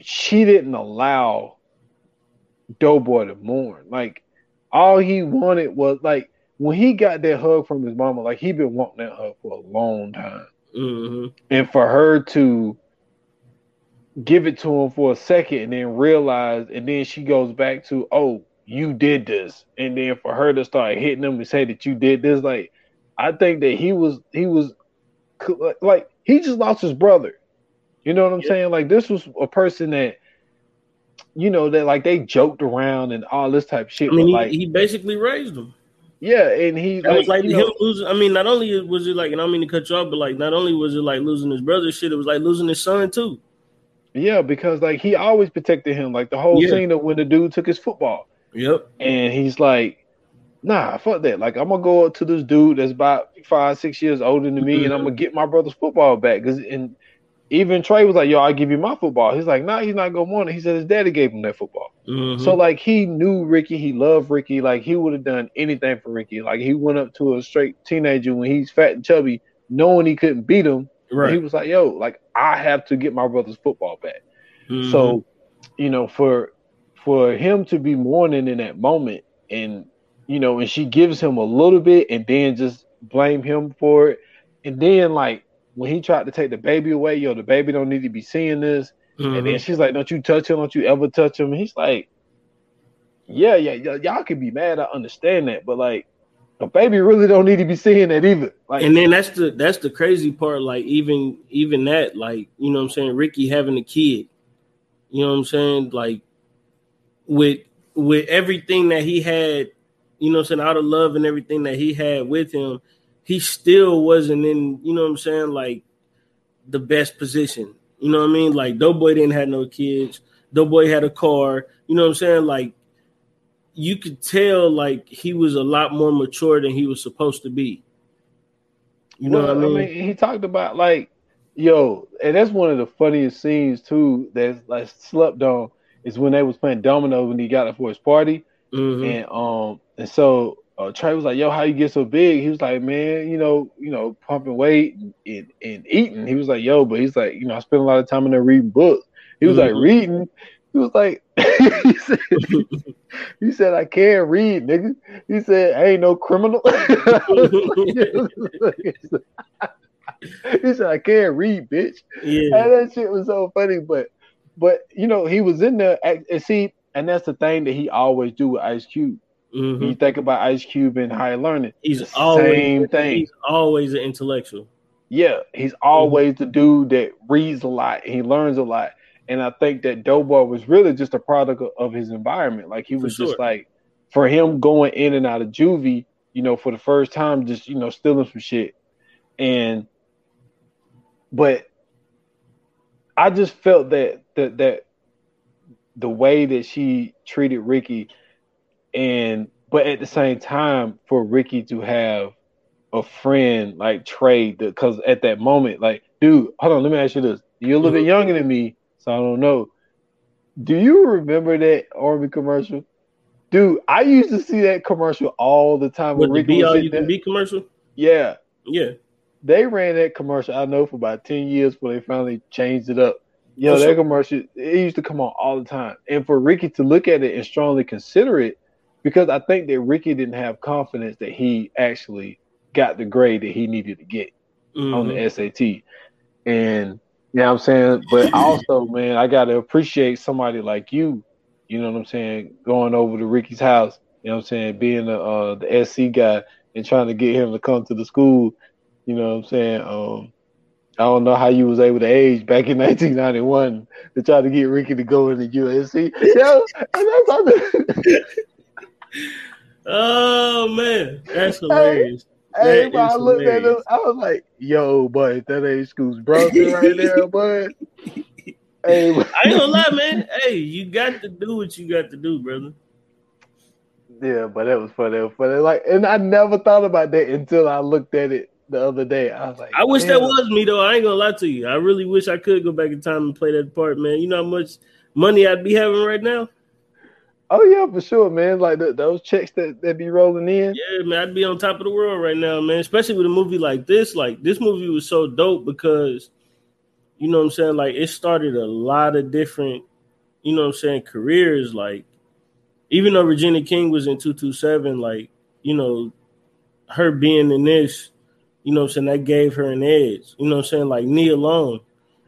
she didn't allow Doughboy to mourn. Like all he wanted was like when he got that hug from his mama, like he been wanting that hug for a long time. hmm And for her to give it to him for a second and then realize and then she goes back to, oh, you did this. And then for her to start hitting him and say that you did this, like I think that he was he was like he just lost his brother. You know what I'm Yeah. saying? Like this was a person that you know that like they joked around and all this type of shit. I mean, he, like he basically raised him. Yeah, and he That was like him losing. I mean, not only was it like, and I don't mean to cut you off, but like, not only was it like losing his brother, shit, it was like losing his son too. Yeah, because like he always protected him. Like the whole Yeah. scene of when the dude took his football, Yep. and he's like, "Nah, fuck that. Like I'm gonna go up to this dude that's about five, six years older than me, and I'm gonna get my brother's football back." Because and even Trey was like, "Yo, I'll give you my football." He's like, "Nah, he's not gonna want it." He said his daddy gave him that football. Mhm. So like he knew Ricky, he loved Ricky, like he would have done anything for Ricky. Like he went up to a straight teenager when he's fat and chubby, knowing he couldn't beat him. Right. He was like, "Yo, like I have to get my brother's football back." Mhm. So, you know, for for him to be mourning in that moment, and you know, and she gives him a little bit, and then just blame him for it, and then like when he tried to take the baby away, yo, the baby don't need to be seeing this, Mhm. and then she's like, "Don't you touch him? Don't you ever touch him?" And he's like, "Yeah, yeah, y- y'all can be mad. I understand that, but like." The baby really don't need to be seeing that either. Like, and then that's the that's the crazy part. Like even even that, like you know what I'm saying, Ricky having a kid. You know what I'm saying? Like with with everything that he had, you know what I'm saying, out of love and everything that he had with him, he still wasn't in, you know what I'm saying, like the best position. You know what I mean? Like Doughboy didn't have no kids. Doughboy had a car. You know what I'm saying? Like you could tell like he was a lot more mature than he was supposed to be. You know Well, what I mean? he talked about like, yo, and that's one of the funniest scenes too. That's like slept on is when they was playing domino when he got it for his party, Mhm. and um, and so uh, Trey was like, yo, how you get so big? He was like, man, you know, you know, pumping weight and, and, and eating. He was like, yo, but he's like, you know, I spend a lot of time in there reading books. He was like Mhm. reading. He was like, he said, he said, I can't read, nigga. He said, I ain't no criminal. he said, I can't read, bitch. yeah. And that shit was so funny, but but you know, he was in there and see, and that's the thing that he always do with Ice Cube. Mhm. When you think about Ice Cube and higher learning, He's the always same thing. He's always an intellectual. Yeah, he's always the dude that reads a lot. He learns a lot. And I think that Doughboy was really just a product of, his environment. Like he was sure. just like for him going in and out of juvie, you know, for the first time, just you know, stealing some shit. And but I just felt that that that the way that she treated Ricky and but at the same time for Ricky to have a friend like Trey because at that moment, like, dude, hold on, let me ask you this. You're a little bit mm-hmm. younger than me, so I don't know. Do you remember that army commercial? Dude, I used to see that commercial all the time. With the Ricky be all you can be commercial. Yeah, Yeah. they ran that commercial. I know for about ten years before they finally changed it up. For that commercial it used to come on all the time, and for Ricky to look at it and strongly consider it, because I think that Ricky didn't have confidence that he actually got the grade that he needed to get on Mhm. the SAT, and you know what I'm saying. But also, man, I gotta appreciate somebody like you. You know what I'm saying? Going over to Ricky's house. You know what I'm saying? Being the uh, the SC guy and trying to get him to come to the school. You know what I'm saying? Um, I don't know how you was able to age back in 1991 to try to get Ricky to go into USC. Yo, Oh man, that's hilarious. Hey, I looked at him. I was like, "Yo, boy, that ain't Scoot's brother right there, bud." Hey, I ain't gonna lie, man. Hey, you got to do what you got to do, brother. yeah, but that was funny. That was funny. Like, and I never thought about that until I looked at it the other day. I was like, I wish that was me though. I ain't gonna lie to you. I really wish I could go back in time and play that part, man. You know how much money I'd be having right now? Oh yeah, for sure, man. Like the, those checks that that be rolling in. Yeah, man, I'd be on top of the world right now, man. Especially with a movie like this. Like this movie was so dope because you know what I'm saying, like it started a lot of different, you know what I'm saying, careers. Like even though Regina King was in 227, like, you know, her being in this, you know what I'm saying, that gave her an edge. You know what I'm saying? Like Nia Long.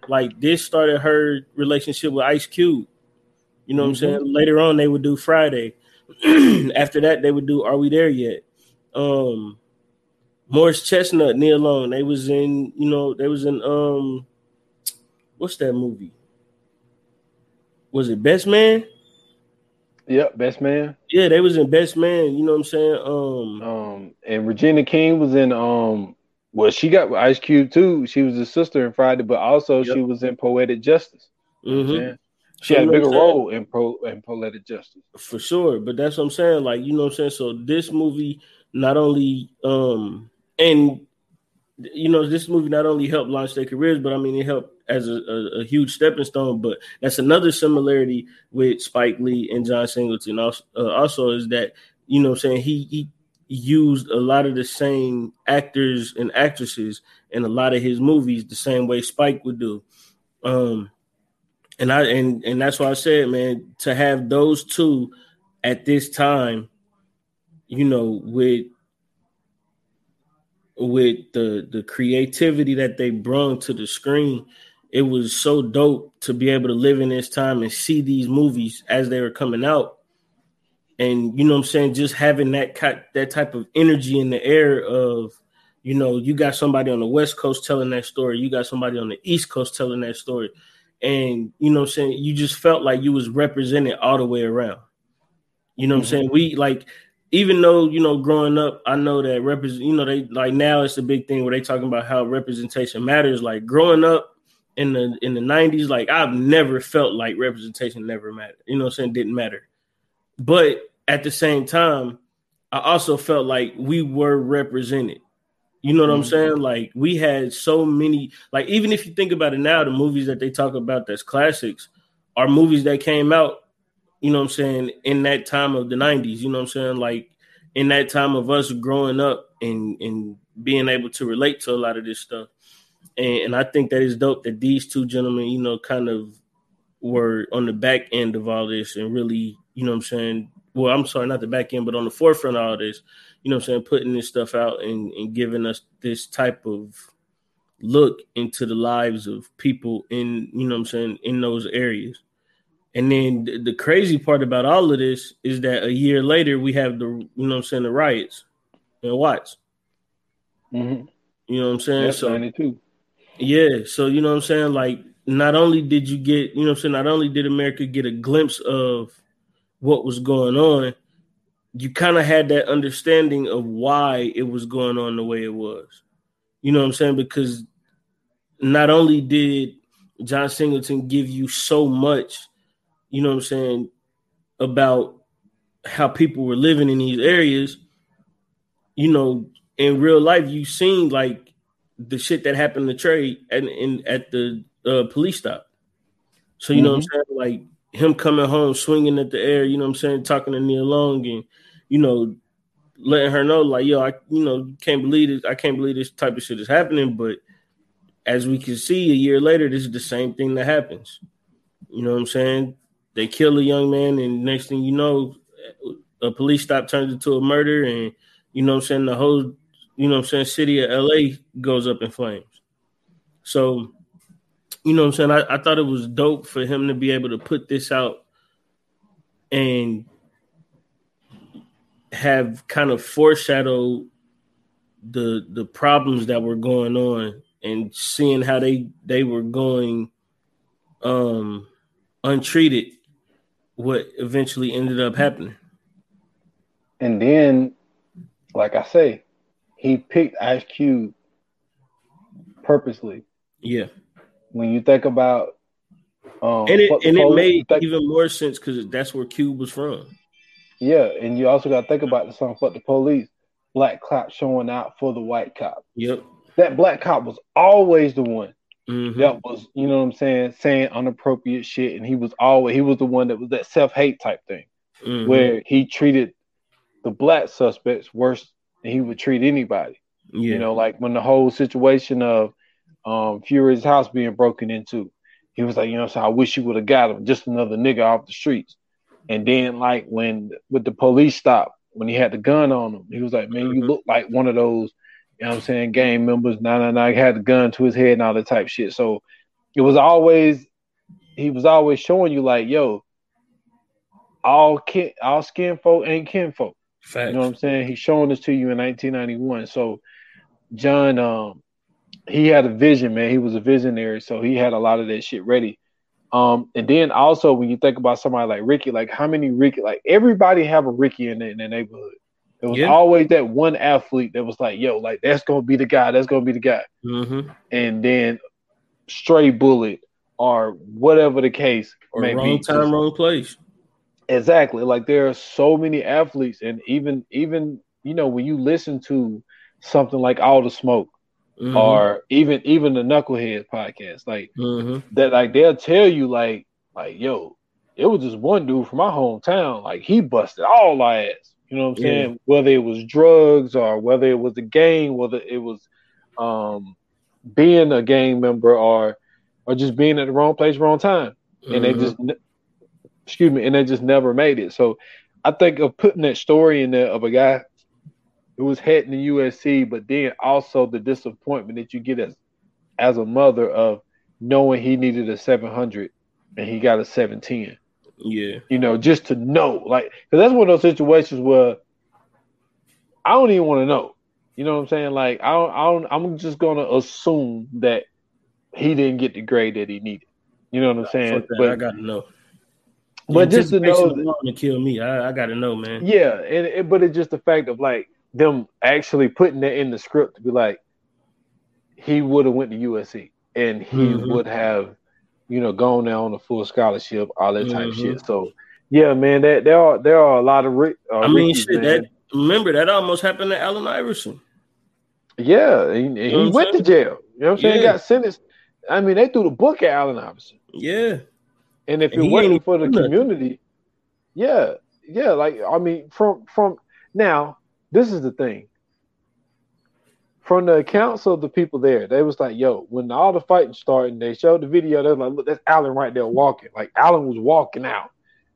Like this started her relationship with Ice Cube. You know what Mhm. I'm saying? Later on they would do Friday. After that, they would do Are We There Yet? Um Morris Chestnut, Nia Long. They was in, you know, they was in um what's that movie? Was it Best Man? Yep, best man. Yeah, they was in Best Man. You know what I'm saying? Um, Um, and Regina King was in um. Well, she got Ice Cube too. She was a sister in Friday, but also Yep. she was in Poetic Justice. You know what I'm saying? She So, had a bigger what I'm saying? role in pro in Poetic Justice. for sure. But that's what I'm saying. Like, you know what I'm saying? So this movie not only um and you know, this movie not only helped launch their careers, but I mean it helped as a, a, a huge stepping stone. But that's another similarity with Spike Lee and John Singleton. Also, uh, also is that you know what I'm saying he he used a lot of the same actors and actresses in a lot of his movies the same way Spike would do. Um and I and and that's why I said, man, to have those two at this time, you know, with with the the creativity that they brought to the screen, it was so dope to be able to live in this time and see these movies as they were coming out. And you know what I'm saying, just having that that type of energy in the air of, you know, you got somebody on the West Coast telling that story, you got somebody on the East Coast telling that story and you know what I'm saying you just felt like you was represented all the way around. You know what Mhm. I'm saying? We like even though you know growing up, I know that represent you know they like now it's a big thing where they talking about how representation matters. Like growing up in the in the 90s, like I've never felt like representation never mattered. You know what I'm saying? Didn't matter. But at the same time, I also felt like we were represented. You know what I'm Mhm. saying? Like we had so many, like even if you think about it now, the movies that they talk about that's classics are movies that came out, you know what I'm saying, in that time of the 90s. You know what I'm saying? Like in that time of us growing up and and being able to relate to a lot of this stuff. And, and I think that is dope that these two gentlemen, you know, kind of were on the back end of all this and really, you know what I'm saying? Well, I'm sorry, not the back end, but on the forefront of all this, you know what I'm saying, putting this stuff out and, and giving us this type of look into the lives of people in, you know what I'm saying, in those areas. And then the, the crazy part about all of this is that a year later we have the, you know what I'm saying, the riots and Watts. Mm-hmm. You know what I'm saying? So 92. yeah, so you know what I'm saying? Like, not only did you get, you know what I'm saying, not only did America get a glimpse of what was going on, you kind of had that understanding of why it was going on the way it was. You know what I'm saying? Because not only did John Singleton give you so much, you know what I'm saying, about how people were living in these areas, you know, in real life, you seen like the shit that happened to Trey and in at the uh, police stop. So you know what I'm saying, like him coming home swinging at the air, you know what I'm saying, talking to Nia Long and you know letting her know like yo, I you know can't believe it, I can't believe this type of shit is happening, but as we can see a year later, this is the same thing that happens. You know what I'm saying? They kill a young man, and next thing you know, a police stop turns into a murder, and you know what I'm saying the whole you know what I'm saying city of LA goes up in flames. So, you know what I'm saying? I, I thought it was dope for him to be able to put this out and have kind of foreshadowed the the problems that were going on and seeing how they they were going um untreated what eventually ended up happening. And then, like I say, he picked Ice Cube purposely. Yeah. When you think about um And it and it made think- even more sense because that's where Cube was from. Yeah, and you also got to think about the song "Fuck the Police." Black cop showing out for the white cop. Yep. That black cop was always the one Mhm. that was, you know what I'm saying, saying inappropriate shit, and he was always he was the one that was that self hate type thing, Mhm. where he treated the black suspects worse than he would treat anybody. yeah. You know, like when the whole situation of um Fury's house being broken into, he was like, you know, so I wish you would have got him, just another nigga off the streets. And then like when with the police stop, when he had the gun on him, he was like, Man, you look like one of those, you know what I'm saying, gang members, nah nah nah, he had the gun to his head and all that type shit. So it was always he was always showing you like, yo, all kin all skin folk ain't kinfolk. Facts. You know what I'm saying? He's showing this to you in 1991. So John, um, he had a vision, man. He was a visionary, so he had a lot of that shit ready. Um, and then also when you think about somebody like Ricky, like how many Ricky, like everybody have a Ricky in the, in the neighborhood. It was Yeah. always that one athlete that was like, yo, like that's gonna be the guy, that's gonna be the guy. Mm-hmm. And then stray bullet or whatever the case Or may wrong be. time, wrong place. Exactly. Like there are so many athletes, and even even you know when you listen to something like All the Smoke Mhm. or even even the Knuckleheads podcast, like Mhm. that, like they'll tell you like like yo, it was just one dude from my hometown, like he busted all our ass. You know what I'm Yeah. saying? Whether it was drugs or whether it was a gang, whether it was um being a gang member or or just being at the wrong place, wrong time and they Mhm. just excuse me, and they just never made it. So I think of putting that story in there of a guy who was heading to USC, but then also the disappointment that you get as as a mother of knowing he needed a seven hundred and he got a seven ten. yeah. You know, just to know, like, because that's one of those situations where I don't even want to know. You know what I'm saying? Like, I don't, I don't, I'm just gonna assume that he didn't get the grade that he needed. You know what I'm saying? But I gotta know. but just to know that- to kill me. I, I gotta know, man. Yeah, and it, but it's just the fact of like them actually putting that in the script to be like, he would have went to USC and he Mhm. would have, you know, gone there on a full scholarship, all that type of Mhm. shit. So yeah, man, that there are there are a lot of. Uh, I mean, Rickies, shit. man. That remember that almost happened to Allen Iverson. yeah, he, he know what I'm went to jail. You know what I'm saying? Yeah. Got sentenced. I mean, they threw the book at Allen Iverson. Yeah. And if And it he wasn't for the do nothing. community, yeah, yeah, like I mean, from from now, this is the thing. From the accounts of the people there, they was like, "Yo, when all the fighting started, they showed the video. They're like, look, that's Allen right there walking. Like Allen was walking out,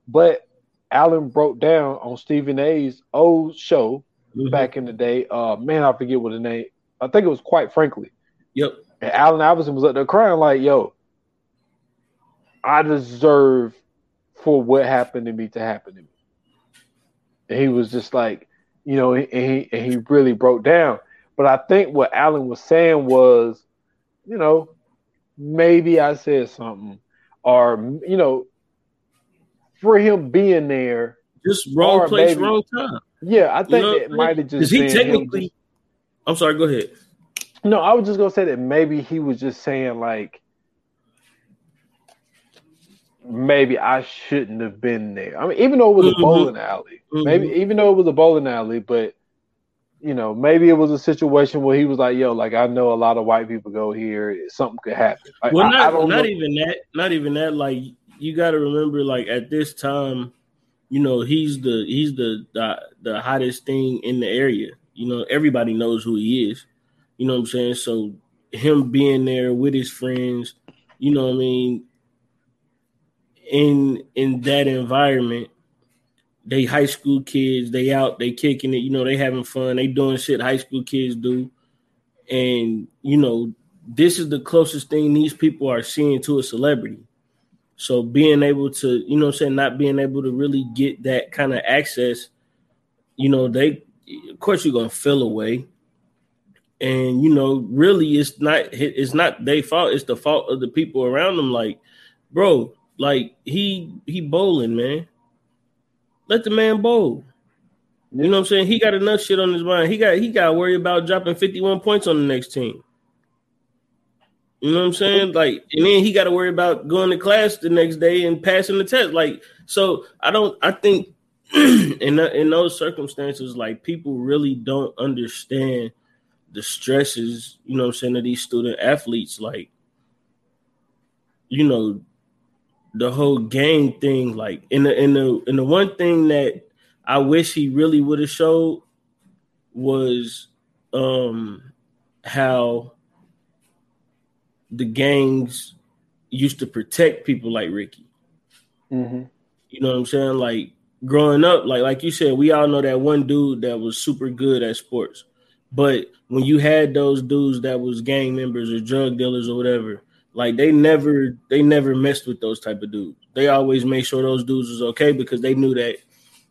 but Allen broke down on Stephen A's old show Mhm. back in the day. Uh, man, I forget what the name. I think it was quite frankly. Yep. And Allen Iverson was up there crying like, "Yo, I deserve for what happened to me to happen to me." And he was just like, you know, and he and he really broke down. But I think what Allen was saying was, you know, maybe I said something, or you know, for him being there, Just wrong place, maybe- wrong time. yeah, I think know it might have just he technically. just- I'm sorry. Go ahead. No, I was just gonna say that maybe he was just saying like maybe I shouldn't have been there. I mean, even though it was Mhm. a bowling alley, Mhm. maybe even though it was a bowling alley, but you know, maybe it was a situation where he was like, "Yo, like I know a lot of white people go here. Something could happen." Like, Well, I, not not know. even that. Not even that. Like you got to remember, like at this time, you know, he's the he's the, the the hottest thing in the area. You know, everybody knows who he is. You know what I'm saying? So him being there with his friends, you know what I mean, in in that environment, they high school kids, they out, they kicking it, you know, they having fun, they doing shit high school kids do. And you know, this is the closest thing these people are seeing to a celebrity. So being able to, you know I'm saying, not being able to really get that kind of access, you know, they of course you're gonna feel away. And you know, really it's not it's not their fault, it's the fault of the people around them. Like, bro, like he he bowling, man. Let the man bowl. You know what I'm saying? He got enough shit on his mind. He got he got to worry about dropping 51 points on the next team. You know what I'm saying? Like, and then he got to worry about going to class the next day and passing the test. Like, so I don't. I think in in those circumstances, like people really don't understand the stresses. You know what I'm saying of these student athletes. Like, you know, the whole game thing. Like, in the in the in the one thing that I wish he really would have showed was um how the gangs used to protect people like Ricky. Mhm. You know what I'm saying? Like growing up, like like you said, we all know that one dude that was super good at sports. But when you had those dudes that was gang members or drug dealers or whatever, like they never they never messed with those type of dudes. They always made sure those dudes was okay because they knew that,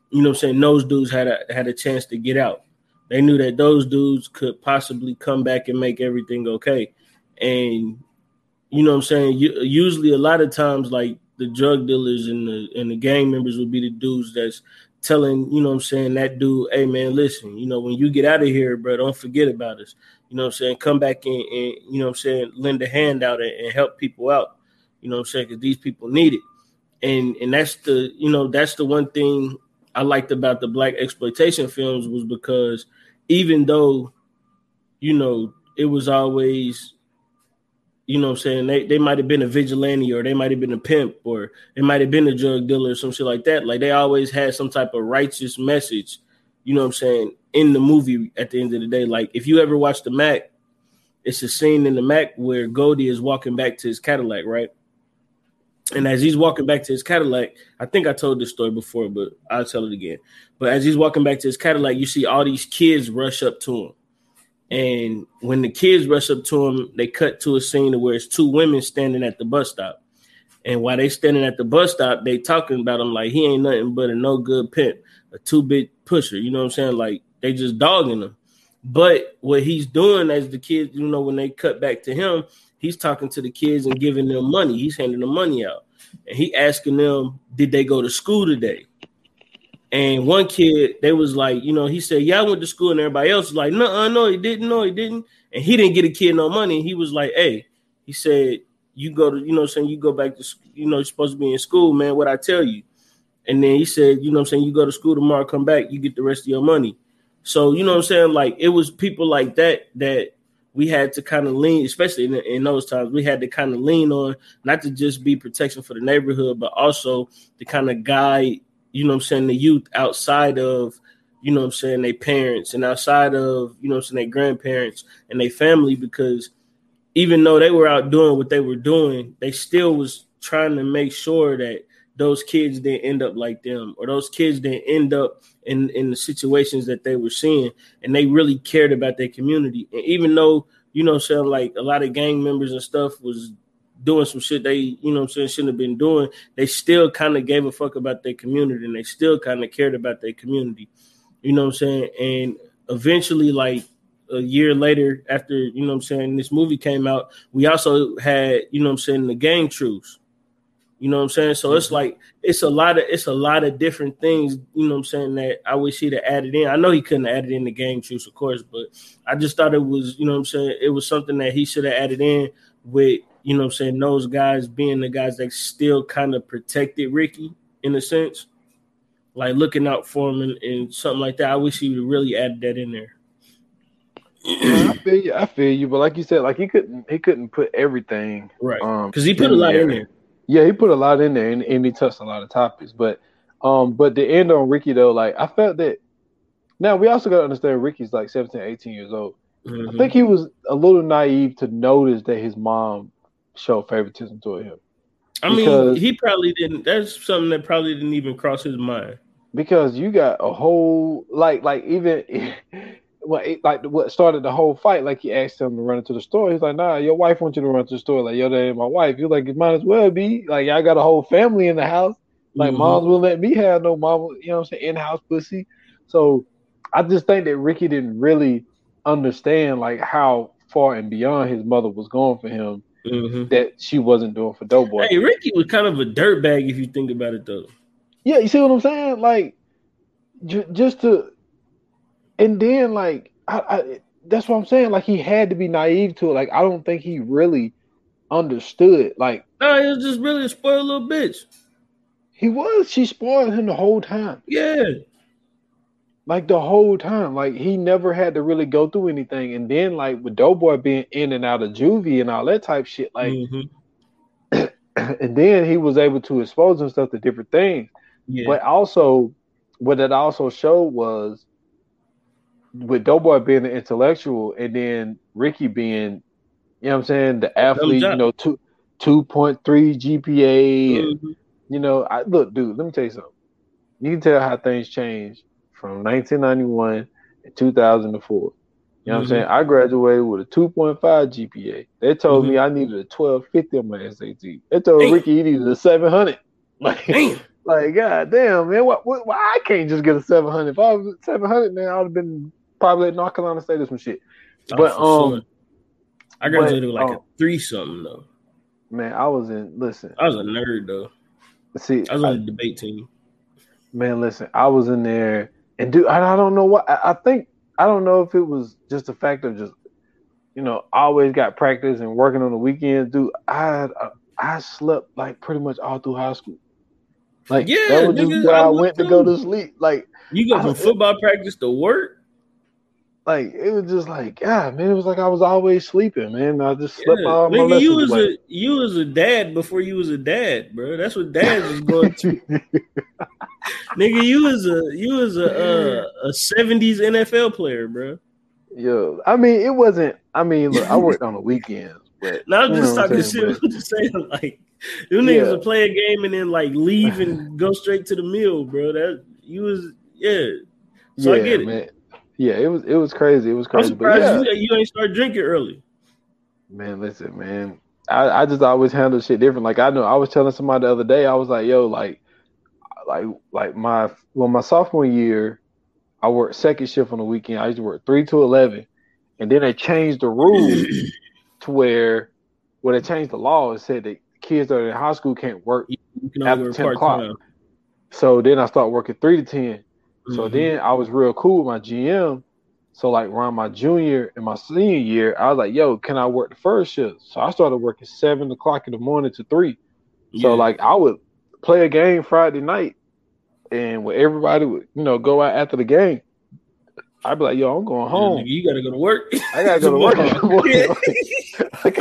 you know what I'm saying, those dudes had a had a chance to get out. They knew that those dudes could possibly come back and make everything okay. And you know what I'm saying? usually, a lot of times, like the drug dealers and the and the gang members would be the dudes that's telling, you know what I'm saying, that dude, hey man, listen, you know, when you get out of here, bro, don't forget about us. You know what I'm saying? Come back and, and you know what I'm saying, lend a hand out and, and help people out. You know what I'm saying? Because these people need it. And and that's the, you know, that's the one thing I liked about the blaxploitation films was because even though, you know, it was always you know what I'm saying? They they might have been a vigilante or they might have been a pimp or it might have been a drug dealer or some shit like that. Like they always had some type of righteous message, you know what I'm saying, in the movie at the end of the day. Like if you ever watch the Mack, it's a scene in the Mack where Goldie is walking back to his Cadillac, right? And as he's walking back to his Cadillac, I think I told this story before, but I'll tell it again. But as he's walking back to his Cadillac, you see all these kids rush up to him and when the kids rush up to him, they cut to a scene where it's two women standing at the bus stop. And while they standing at the bus stop, they talking about him like he ain't nothing but a no good pimp, a two bit pusher. You know what I'm saying? Like they just dogging him. But what he's doing as the kids, you know, when they cut back to him, he's talking to the kids and giving them money. He's handing them money out. And he asking them, did they go to school today? And one kid, they was like, you know, he said, Yeah, I went to school, and everybody else was like, No, no, he didn't, no, he didn't. And he didn't get a kid no money. He was like, Hey, he said, You go to, you know, saying you go back to you know, you're supposed to be in school, man. What I tell you. And then he said, you know I'm saying, you go to school tomorrow, come back, you get the rest of your money. So, you know what I'm saying? Like it was people like that that we had to kind of lean, especially in, in, those times, we had to kind of lean on not to just be protection for the neighborhood, but also to kind of guide you know what I'm saying, the youth outside of, you know what I'm saying, their parents and outside of, you know what I'm saying, their grandparents and their family because even though they were out doing what they were doing, they still was trying to make sure that those kids didn't end up like them or those kids didn't end up in, in the situations that they were seeing and they really cared about their community. And even though, you know, saying like a lot of gang members and stuff was doing some shit they, you know I'm saying, shouldn't have been doing, they still kind of gave a fuck about their community and they still kind of cared about their community. You know what I'm saying? And eventually, like a year later, after, you know I'm saying, this movie came out, we also had, you know I'm saying, the gang truce. You know what I'm saying? So it's mm-hmm. like it's a lot of it's a lot of different things, you know what I'm saying, that I wish he'd have added in. I know he couldn't add it in the game truce, of course, but I just thought it was, you know what I'm saying, it was something that he should have added in with you know what I'm saying, those guys being the guys that still kind of protected Ricky in a sense, like looking out for him and, and something like that. I wish he would really add that in there. I feel you. I feel you, but like you said, like he couldn't he couldn't put everything right because um, he put a lot there. in there. Yeah, he put a lot in there, and, and he touched a lot of topics. But um, but the end on Ricky though, like I felt that. Now we also got to understand Ricky's like 17, 18 years old. Mm-hmm. I think he was a little naive to notice that his mom showed favoritism toward him. I mean, he probably didn't. That's something that probably didn't even cross his mind. Because you got a whole like like even what like what started the whole fight. Like he asked him to run into the store. He's like, "Nah, your wife wants you to run to the store." Like, "Yo, that ain't my wife." You're like, "It might as well be." Like, I got a whole family in the house. Like, mm-hmm. moms will let me have no mom. You know what I'm saying? In house pussy. So, I just think that Ricky didn't really understand like how far and beyond his mother was going for him mm-hmm. that she wasn't doing for Doughboy. Hey, Ricky was kind of a dirtbag if you think about it, though. Yeah, you see what I'm saying? Like, j- just to, and then like, I, I, that's what I'm saying. Like, he had to be naive to it. Like, I don't think he really understood. Like, no, he was just really a spoiled little bitch. He was. She spoiled him the whole time. Yeah like the whole time. Like he never had to really go through anything. And then like with Doughboy being in and out of juvie and all that type shit, like mm-hmm. and then he was able to expose himself to different things. Yeah. But also what it also showed was with Doughboy being the intellectual and then Ricky being, you know what I'm saying, the athlete, you know, two two point three GPA. Mm-hmm. And, you know, I look, dude, let me tell you something. You can tell how things changed from 1991 to 2004. You know mm-hmm. what I'm saying? Mm-hmm. I graduated with a 2.5 GPA. They told mm-hmm. me I needed a 1250 on my SAT. They told. Ricky he needed a 700. Like, damn. like, god damn, man, what, what, why I can't just get a 700? If I was 700, man, I would have been probably at North Carolina State or some shit. Oh, but um, sure. I graduated with like um, a three something though. Man, I was in. Listen, I was a nerd though. see, I was on I- the debate team. man, listen, I was in there, and dude, I, I don't know what. I, I think I don't know if it was just the fact of just, you know, always got practice and working on the weekends, dude. I I slept like pretty much all through high school. Like Yeah, that was just where I I, went to go to sleep. Like You go from football practice to work. Like it was just like, yeah, man, it was like I was always sleeping, man. I just Yeah. slept all my Nigga, you was away. a you was a dad before you was a dad, bro. That's what dads was going to. Nigga, you was a you was a uh, a seventies NFL player, bro. Yo, I mean, it wasn't. I mean, look, I worked on the weekends, but Now I'm you just talking shit. but- I'm just saying, like, them niggas Yeah. would play a game and then like leave and go straight to the meal, bro. That you was, yeah. So I yeah, get it. man. Yeah, it was it was crazy. It was crazy. I'm surprised yeah, you, you ain't start drinking early. man, listen, man. I, I just always handle shit different. Like I know I was telling somebody the other day, I was like, yo, like like like my well my sophomore year, I worked second shift on the weekend. I used to work three to eleven. And then they changed the rules to where where they changed the law and said that kids that are in high school can't work. Can After 10 o'clock. time. So then I started working three to ten. So Mhm. then I was real cool with my GM. So like around my junior and my senior year, I was like, "Yo, can I work the first shift?" So I started working seven o'clock in the morning to three. So like I would play a game Friday night, and when everybody would you know go out after the game, I'd be like, "Yo, I'm going Yeah, home. you gotta go to work. I gotta go to work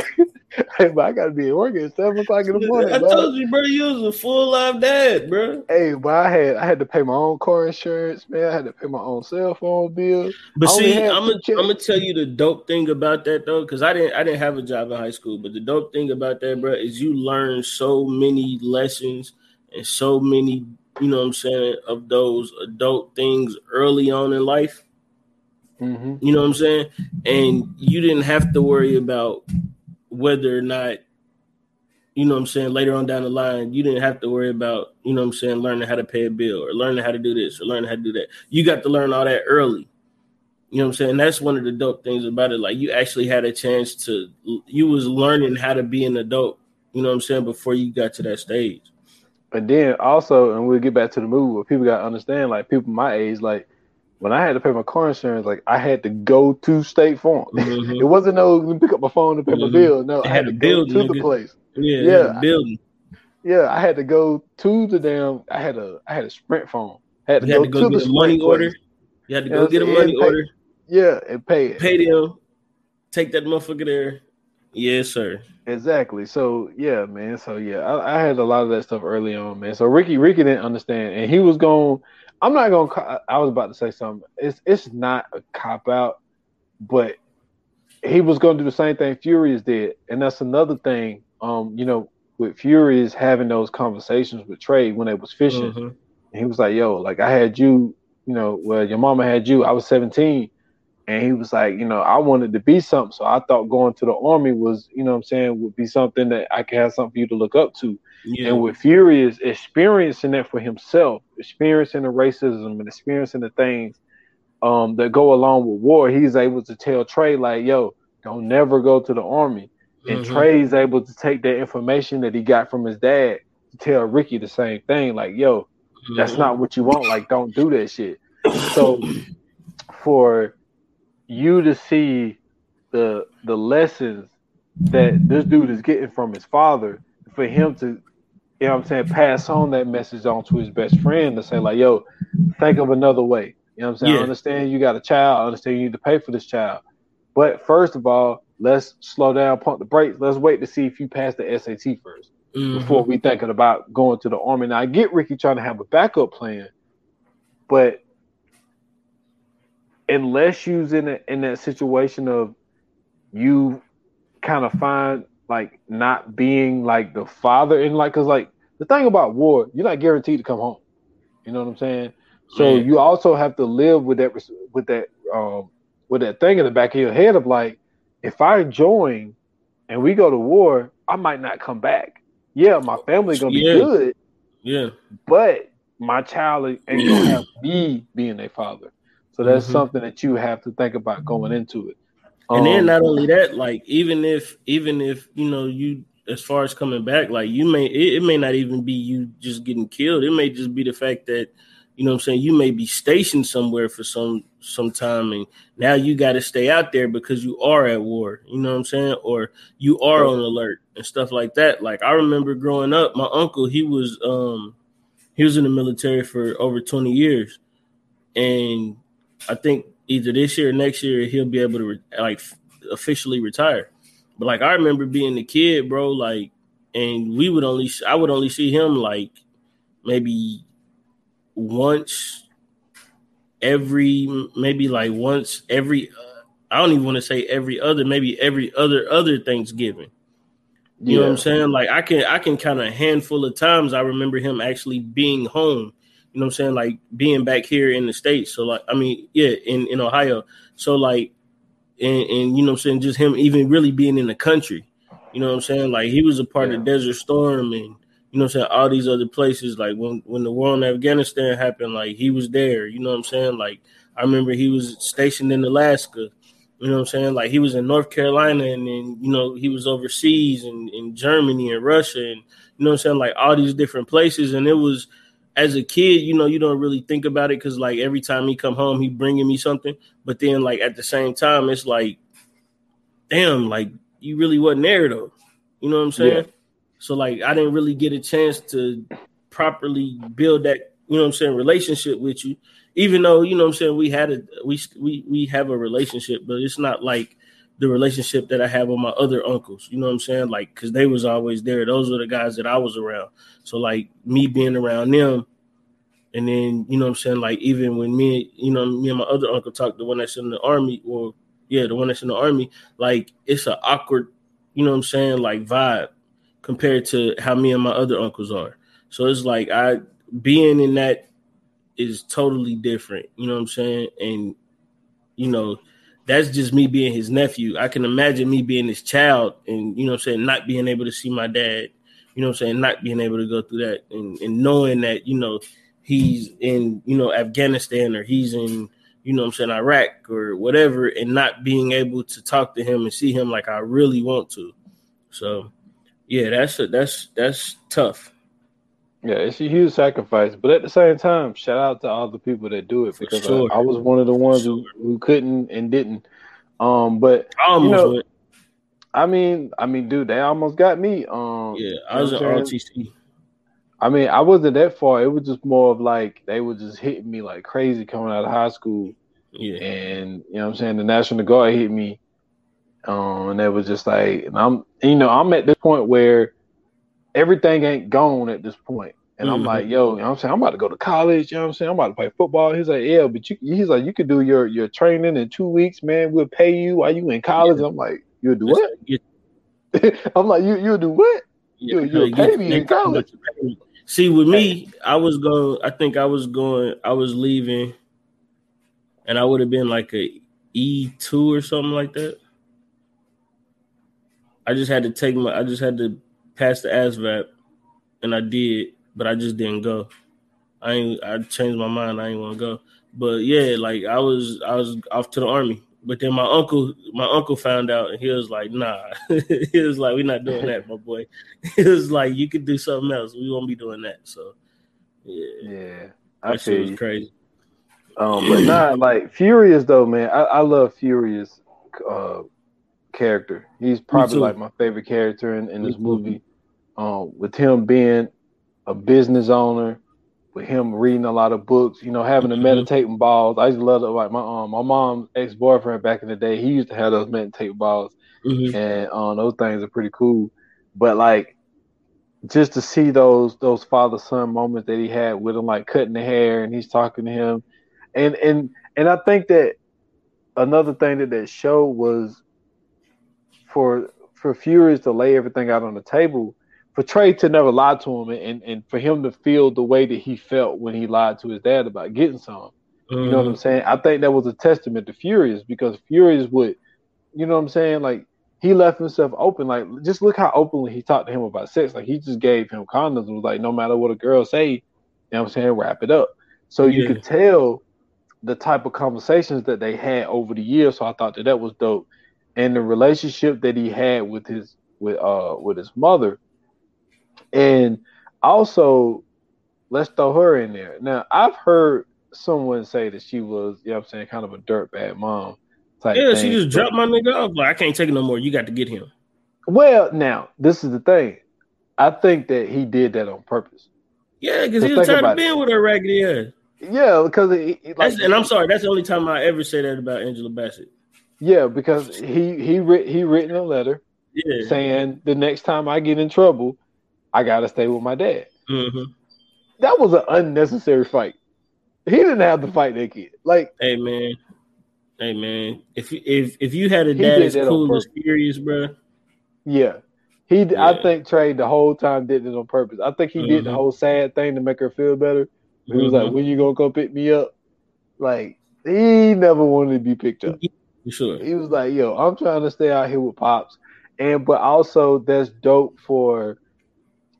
in the morning. Yeah. hey, but I gotta be at work at seven o'clock in the morning. I bro. told you, bro, you was a full live dad, bro. Hey, but I had I had to pay my own car insurance, man. I had to pay my own cell phone bill. But I see, I'm gonna. I'm gonna tell you the dope thing about that though, because I didn't I didn't have a job in high school. But the dope thing about that, bro, is you learn so many lessons and so many, you know, what I'm saying, of those adult things early on in life. hmm You know what I'm saying? And you didn't have to worry about whether or not, you know what I'm saying, later on down the line, you didn't have to worry about, you know what I'm saying, learning how to pay a bill or learning how to do this or learning how to do that. You got to learn all that early. You know what I'm saying? That's one of the dope things about it. Like you actually had a chance to you was learning how to be an adult, you know what I'm saying, before you got to that stage. And then also, and we'll get back to the movie, people gotta understand, like people my age, like when I had to pay my car insurance, like I had to go to State Farm. Mhm. It wasn't no pick up my phone to pay my Mhm. bill. No, I had had to go to the place. Yeah, Yeah. building. Yeah, I had to go to the damn. I had a I had a Sprint phone. I had to go had to go to the money Sprint order. You had to go get a money? Pay- order. Yeah, and pay it. pay them, take that motherfucker there. Yes, sir. Exactly. So yeah, man. So yeah, I, I had a lot of that stuff early on, man. So Ricky, Ricky didn't understand, and he was going. I'm not to I was about to say something. It's it's not a cop out, but he was going to do the same thing Furious did, and that's another thing. Um, you know, with Furious having those conversations with Trey when they was fishing, Mhm. he was like, "Yo, like I had you, you know, well, your mama had you. I was 17." And he was like, you know, I wanted to be something. So I thought going to the army was, you know what I'm saying, would be something that I could have something for you to look up to. Yeah. And with Furious experiencing that for himself, experiencing the racism and experiencing the things um, that go along with war, he's able to tell Trey, like, yo, don't never go to the army. And Mhm. Trey's able to take that information that he got from his dad to tell Ricky the same thing, like, yo, that's Mhm. not what you want. Like, don't do that shit. So for you to see the the lessons that this dude is getting from his father, for him to, you know what I'm saying, pass on that message on to his best friend to say, like, yo, think of another way. You know what I'm saying? I understand you got a child, I understand you need to pay for this child. But first of all, let's slow down, pump the brakes. Let's wait to see if you pass the SAT 1st Mhm. before we thinking about going to the army. Now I get Ricky trying to have a backup plan, but unless you's in a, in that situation of you kind of find like not being like the father in like because like the thing about war, you're not guaranteed to come home. You know what I'm saying? So Yeah. you also have to live with that with that um with that thing in the back of your head of like, if I join and we go to war, I might not come back. Yeah, my family's gonna be Yeah. good, Yeah. but my child ain't gonna have me being a father. So that's Mhm. something that you have to think about going into it. And then Um, not only that, like even if even if you know you as far as coming back, like you may it, it may not even be you just getting killed. It may just be the fact that you know what I'm saying, you may be stationed somewhere for some some time and now you got to stay out there because you are at war, you know what I'm saying? Or you are on alert and stuff like that. Like I remember growing up, my uncle, he was um he was in the military for over 20 years. And I think either this year or next year he'll be able to re- like officially retire. But like I remember being a kid, bro, like and we would only I would only see him like maybe once every maybe like once every uh, I don't even want to say every other maybe every other other Thanksgiving. You yeah. know what I'm saying? Like I can I can count a handful of times I remember him actually being home. You know what I'm saying? Like being back here in the states. So like I mean, yeah, in in Ohio. So like and, and you know what I'm saying, just him even really being in the country. You know what I'm saying? Like he was a part yeah. of Desert Storm and you know I'm saying, all these other places. Like when when the war in Afghanistan happened, like he was there. You know what I'm saying? Like I remember he was stationed in Alaska. You know what I'm saying? Like he was in North Carolina and then, you know, he was overseas and in Germany and Russia and you know what I'm saying? Like all these different places. And it was as a kid, you know, you don't really think about it because like every time he come home, he bringing me something. But then like at the same time, it's like, damn, like you really wasn't there though. You know what I'm saying? Yeah. So like I didn't really get a chance to properly build that, you know what I'm saying, relationship with you. Even though, you know what I'm saying, we had a we we we have a relationship, but it's not like the relationship that I have with my other uncles. You know what I'm saying? Like cuz they was always there. Those were the guys that I was around. So like me being around them and then, you know what I'm saying, like even when me, you know, me and my other uncle talked, the one that's in the army, or yeah, the one that's in the army, like it's an awkward, you know what I'm saying, like vibe compared to how me and my other uncles are. So it's like I being in that is totally different. You know what I'm saying? And you know, that's just me being his nephew. I can imagine me being his child and you know I'm saying, not being able to see my dad, you know what I'm saying, not being able to go through that and, and knowing that, you know, he's in, you know, Afghanistan or he's in, you know I'm saying, Iraq or whatever, and not being able to talk to him and see him like I really want to. So yeah, that's a, that's that's tough. Yeah, it's a huge sacrifice, but at the same time, shout out to all the people that do it because sure. I, I, was one of the ones who, who couldn't and didn't. Um, but you know, went. I mean, I mean, dude, they almost got me. Um, yeah, I was an ROTC. I mean, I wasn't that far. It was just more of like they were just hitting me like crazy coming out of high school. Yeah, and you know, what I'm saying the National Guard hit me um, and it was just like, I'm, you know, I'm at this point where everything ain't gone at this point. And mm-hmm. I'm like, yo, you know I'm saying? I'm about to go to college, you know what I'm saying? I'm about to play football. He's like, yeah, but you, he's like, you could do your, your training in two weeks, man. We'll pay you while you in college. Yeah. I'm like, you'll do what? I'm like, you, you'll do what? Yeah, you, will pay me in college. See, with me, I was going, I think I was going, I was leaving and I would have been like a E2 or something like that. I just had to take my I just had to pass the ASVAB and I did, but I just didn't go. I ain't I changed my mind, I ain't wanna go. But yeah, like I was I was off to the army. But then my uncle my uncle found out and he was like, nah. he was like, We're not doing that, my boy. He was like, You could do something else. We won't be doing that. So yeah. Yeah. I that feel was crazy. Um, but not like Furious though, man. I, I love Furious uh character. He's probably like my favorite character in, in this movie. Um, with him being a business owner, with him reading a lot of books, you know, having the mm-hmm. meditating balls. I used to love it. Like my um, my mom's ex boyfriend back in the day, he used to have those meditating balls, mm-hmm. and um, those things are pretty cool. But like, just to see those those father son moments that he had with him, like cutting the hair and he's talking to him, and and and I think that another thing that that show was for for Furious to lay everything out on the table, for Trey to never lie to him, and and for him to feel the way that he felt when he lied to his dad about getting some. Mm-hmm. You know what I'm mm-hmm. saying? I think that was a testament to Furious because Furious would, you know what I'm saying? Like he left himself open. Like just look how openly he talked to him about sex. Like he just gave him condoms and was like, no matter what a girl say, you know what I'm saying, wrap it up. So yeah. you could tell the type of conversations that they had over the years. So I thought that that was dope and the relationship that he had with his with uh with his mother, and also let's throw her in there. Now I've heard someone say that she was, you know what I'm saying, kind of a dirtbag mom. yeah, thing. she just dropped my nigga off. Like I can't take it no more. You got to get him. Well, now this is the thing. I think that he did that on purpose. Yeah, because he was tired of being with her raggedy ass. Yeah, because he, like, and I'm sorry, that's the only time I ever say that about Angela Bassett. Yeah, because he he writ, he written a letter yeah. saying the next time I get in trouble, I gotta stay with my dad. Mm-hmm. That was an unnecessary fight. He didn't have to fight that kid. Like, hey man, hey man, if if if you had a dad as cool as Furious, bro. Yeah, he. Yeah. I think Trey the whole time did it on purpose. I think he mm-hmm. did the mm-hmm. whole sad thing to make her feel better. He was mm-hmm. like, "When you gonna come pick me up?" Like he never wanted to be picked up. Sure. He was like, "Yo, I'm trying to stay out here with pops," and but also that's dope for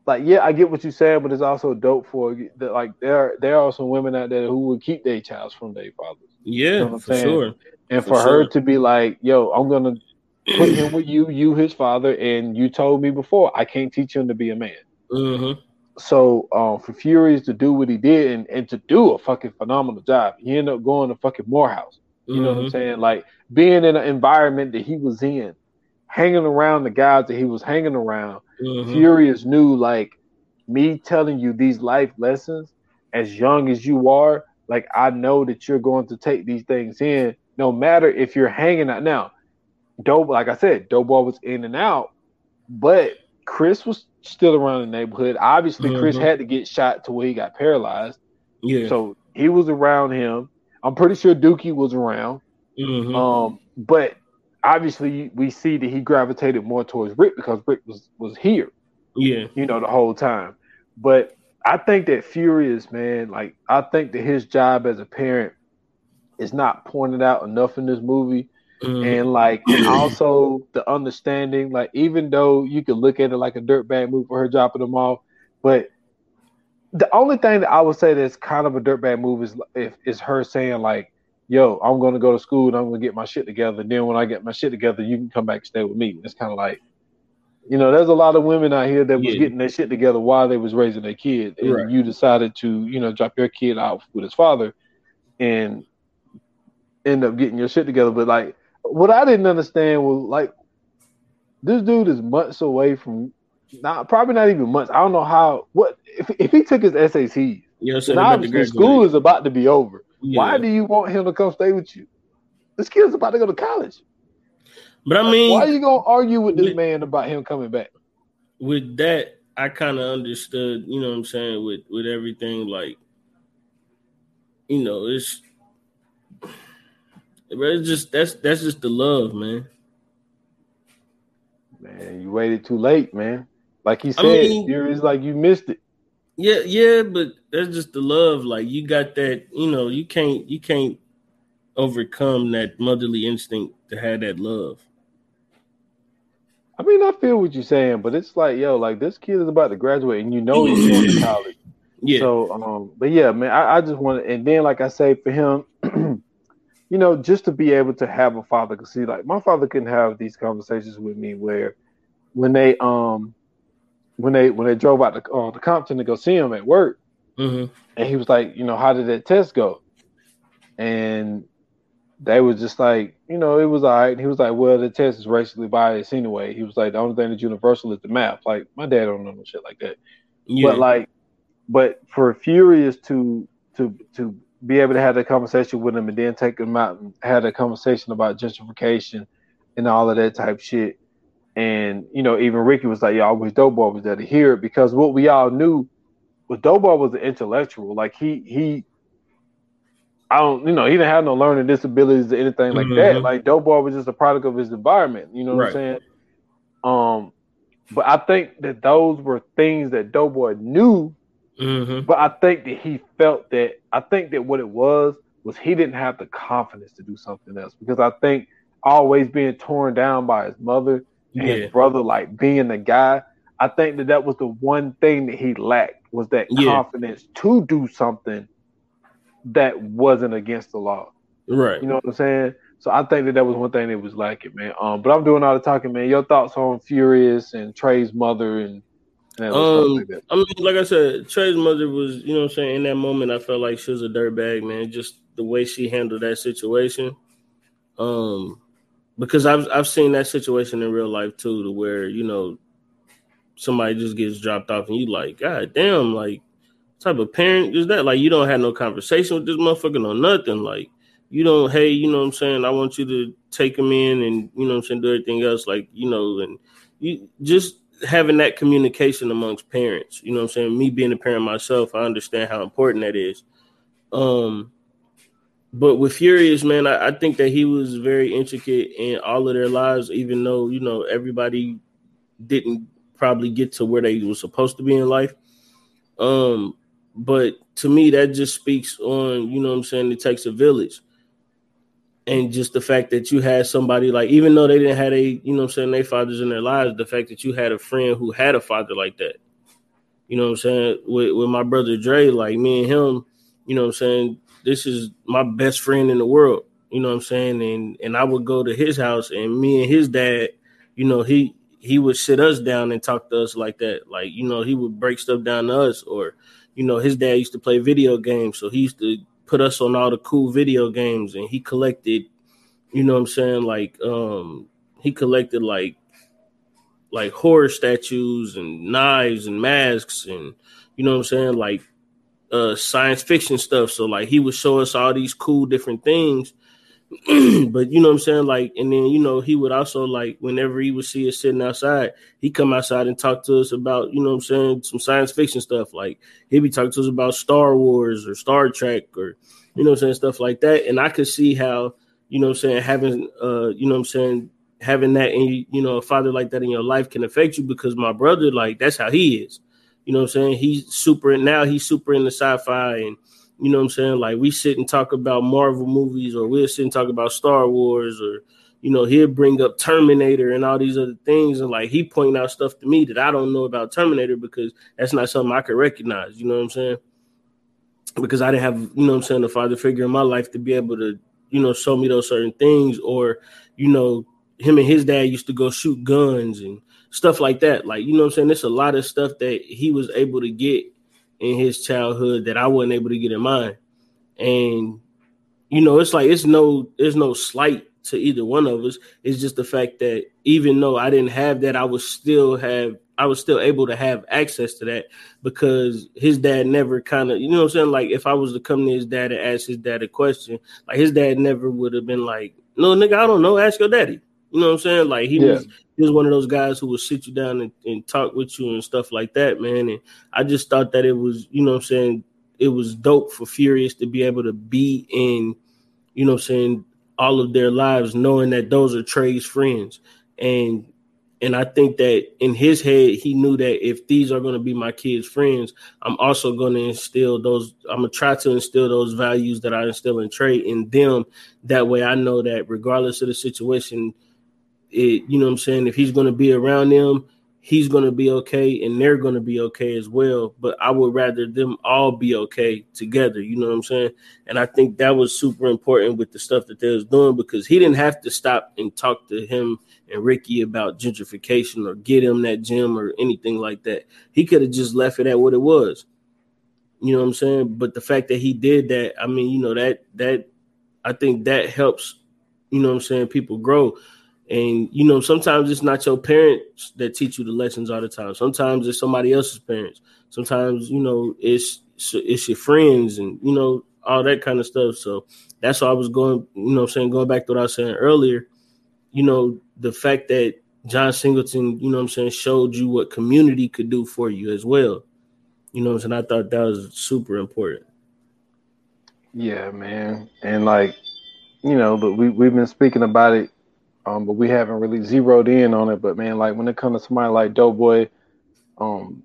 like yeah, I get what you're saying, but it's also dope for that. Like there, there are some women out there who would keep their child from their fathers. Yeah, you know for saying? sure. And for, for her to be like, "Yo, I'm gonna put him with you, you his father, and you told me before I can't teach him to be a man." Mm-hmm. So um, for Furious to do what he did and, and to do a fucking phenomenal job, he ended up going to fucking Morehouse. You mm-hmm. know what I'm mm-hmm. saying? Like being in an environment that he was in, hanging around the guys that he was hanging around Mm-hmm. Furious knew like me telling you these life lessons as young as you are, like I know that you're going to take these things in, no matter if you're hanging out now. Dope, like I said, Doughboy was in and out, but Chris was still around the neighborhood. Obviously, mm-hmm. Chris had to get shot to where he got paralyzed. Yeah. So he was around him. I'm pretty sure Dookie was around. Mm-hmm. Um, but obviously we see that he gravitated more towards Rick because Rick was was here. Yeah. You know, the whole time. But I think that Furious, man, like I think that his job as a parent is not pointed out enough in this movie. Mm-hmm. And like also the understanding, like even though you could look at it like a dirtbag move for her dropping them off, but the only thing that I would say that's kind of a dirtbag move is if is her saying like, yo, I'm going to go to school and I'm going to get my shit together. And then when I get my shit together, you can come back and stay with me. It's kind of like, you know, there's a lot of women out here that was yeah. getting their shit together while they was raising their kid, and right. you decided to, you know, drop your kid out with his father, and end up getting your shit together. But like, what I didn't understand was like, this dude is months away from, not probably not even months. I don't know how. What if if he took his SATs? Yeah, so obviously school is about to be over. Why do you want him to come stay with you? This kid's about to go to college. But I mean, why are you gonna argue with this with, man about him coming back? With that, I kind of understood. You know what I'm saying? With with everything, like, you know, it's, it's just that's that's just the love, man. Man, you waited too late, man. Like he said, I mean, it's like you missed it. Yeah, yeah, but that's just the love. Like you got that, you know, you can't you can't overcome that motherly instinct to have that love. I mean, I feel what you're saying, but it's like, yo, like this kid is about to graduate, and you know he's going to college. Yeah. So, um, but yeah, man, I, I just want to, and then like I say, for him, you know, just to be able to have a father, cause see, like my father couldn't have these conversations with me where, when they um when they when they drove out to uh, to Compton to go see him at work, mm-hmm. and he was like, you know, how did that test go? And they was just like, you know, it was all right. And he was like, well, the test is racially biased anyway. He was like, the only thing that's universal is the math. Like, my dad don't know no shit like that. Yeah. But like, but for Furious to to to be able to have that conversation with him and then take him out and have a conversation about gentrification and all of that type shit and you know, even Ricky was like, "Yeah, I wish Doughboy was there to hear it," because what we all knew was Doughboy was an intellectual. Like he he, I don't, you know, he didn't have no learning disabilities or anything like mm-hmm. that. Like Doughboy was just a product of his environment. You know what right. I'm saying? Um, but I think that those were things that Doughboy knew. Mm-hmm. But I think that he felt that I think that what it was was he didn't have the confidence to do something else because I think always being torn down by his mother yeah. his brother like being the guy. I think that that was the one thing that he lacked was that yeah. confidence to do something that wasn't against the law. Right. You know what I'm saying? So I think that that was one thing that was lacking, man. Um, but I'm doing all the talking, man. Your thoughts on Furious and Trey's mother and, and um, like I mean, like I said, Trey's mother was, you know, what I'm saying in that moment, I felt like she was a dirtbag, man. Just the way she handled that situation. Um, because I've I've seen that situation in real life too, to where you know somebody just gets dropped off and you like, God damn, like type of parent is that? Like you don't have no conversation with this motherfucker, no nothing. Like you don't, hey, you know what I'm saying? I want you to take him in and you know what I'm saying, do everything else, like, you know, and you just having that communication amongst parents, you know what I'm saying? Me being a parent myself, I understand how important that is. Um but with Furious, man, I, I think that he was very intricate in all of their lives, even though, you know, everybody didn't probably get to where they were supposed to be in life. Um, but to me, that just speaks on, you know what I'm saying, it takes a village and just the fact that you had somebody like even though they didn't have a you know I'm saying their fathers in their lives, the fact that you had a friend who had a father like that. You know what I'm saying? With with my brother Dre, like me and him, you know what I'm saying, this is my best friend in the world. You know what I'm saying? And and I would go to his house and me and his dad, you know, he he would sit us down and talk to us like that. Like, you know, he would break stuff down to us or you know, his dad used to play video games, so he used to put us on all the cool video games and he collected, you know what I'm saying, like um he collected like like horror statues and knives and masks and you know what I'm saying, like uh science fiction stuff. So like he would show us all these cool different things but you know what I'm saying? Like, and then you know, he would also like whenever he would see us sitting outside, he'd come outside and talk to us about, you know what I'm saying, some science fiction stuff. Like he'd be talking to us about Star Wars or Star Trek or you know what I'm saying, stuff like that. And I could see how, you know what I'm saying, having uh, you know what I'm saying, having that in you know, a father like that in your life can affect you because my brother, like, that's how he is. You know what I'm saying? He's super now he's super into sci-fi and you know what I'm saying? Like we sit and talk about Marvel movies, or we'll sit and talk about Star Wars, or you know, he'll bring up Terminator and all these other things, and like he point out stuff to me that I don't know about Terminator because that's not something I could recognize. You know what I'm saying? Because I didn't have, you know what I'm saying, a father figure in my life to be able to, you know, show me those certain things, or you know, him and his dad used to go shoot guns and stuff like that. Like, you know what I'm saying? There's a lot of stuff that he was able to get in his childhood that I wasn't able to get in mine. And you know, it's like it's no there's no slight to either one of us. It's just the fact that even though I didn't have that, I was still have I was still able to have access to that because his dad never kind of, you know what I'm saying? Like if I was to come to his dad and ask his dad a question, like his dad never would have been like, No, nigga, I don't know, ask your daddy. You know what I'm saying? Like he yeah. was he was one of those guys who would sit you down and, and, talk with you and stuff like that, man. And I just thought that it was, you know what I'm saying, it was dope for Furious to be able to be in, you know what I'm saying, all of their lives, knowing that those are Trey's friends. And and I think that in his head, he knew that if these are going to be my kids' friends, I'm also going to instill those. I'm gonna try to instill those values that I instill in Trey in them. That way, I know that regardless of the situation, it, you know what I'm saying? If he's going to be around them, he's going to be okay and they're going to be okay as well. But I would rather them all be okay together. You know what I'm saying? And I think that was super important with the stuff that they was doing because he didn't have to stop and talk to him and Ricky about gentrification or get him that gym or anything like that. He could have just left it at what it was. You know what I'm saying? But the fact that he did that, I mean, you know, that that I think that helps, you know what I'm saying, people grow and you know, sometimes it's not your parents that teach you the lessons all the time. Sometimes it's somebody else's parents. Sometimes you know it's it's your friends and you know all that kind of stuff. So that's why I was going. You know, saying going back to what I was saying earlier. You know, the fact that John Singleton, you know, I'm saying showed you what community could do for you as well. You know, I'm saying I thought that was super important. Yeah, man, and like you know, but we we've been speaking about it um, but we haven't really zeroed in on it. But man, like when it comes to somebody like Doughboy, um,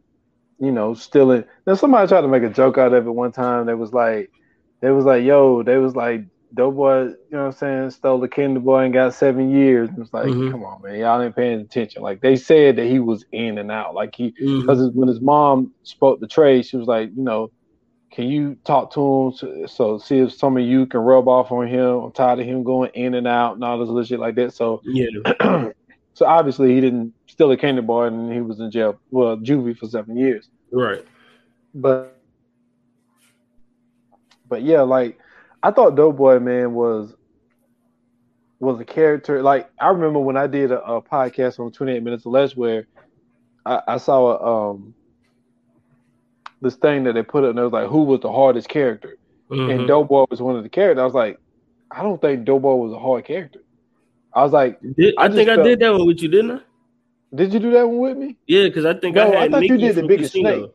you know, stealing. Now somebody tried to make a joke out of it one time. They was like, they was like, yo, they was like, Doughboy, you know what I'm saying, stole the Kinder Boy and got seven years. It's like, mm-hmm. come on, man, y'all ain't paying attention. Like they said that he was in and out. Like he, because mm-hmm. when his mom spoke the trade, she was like, you know, can you talk to him so, so, see if some of you can rub off on him? I'm tired of him going in and out and all this little shit like that. So yeah. so obviously he didn't steal a candy bar and he was in jail, well, juvie for seven years. Right. But but yeah, like I thought Doughboy man was was a character. Like I remember when I did a, a podcast on 28 Minutes or Less where I, I saw a um this thing that they put up and it was like who was the hardest character, mm-hmm. and Doughboy was one of the characters. I was like, I don't think Doughboy was a hard character. I was like, did, I, I think felt, I did that one with you, didn't I? Did you do that one with me? Yeah, because I think no, I, I thought Mickey you did the biggest Casino. snake.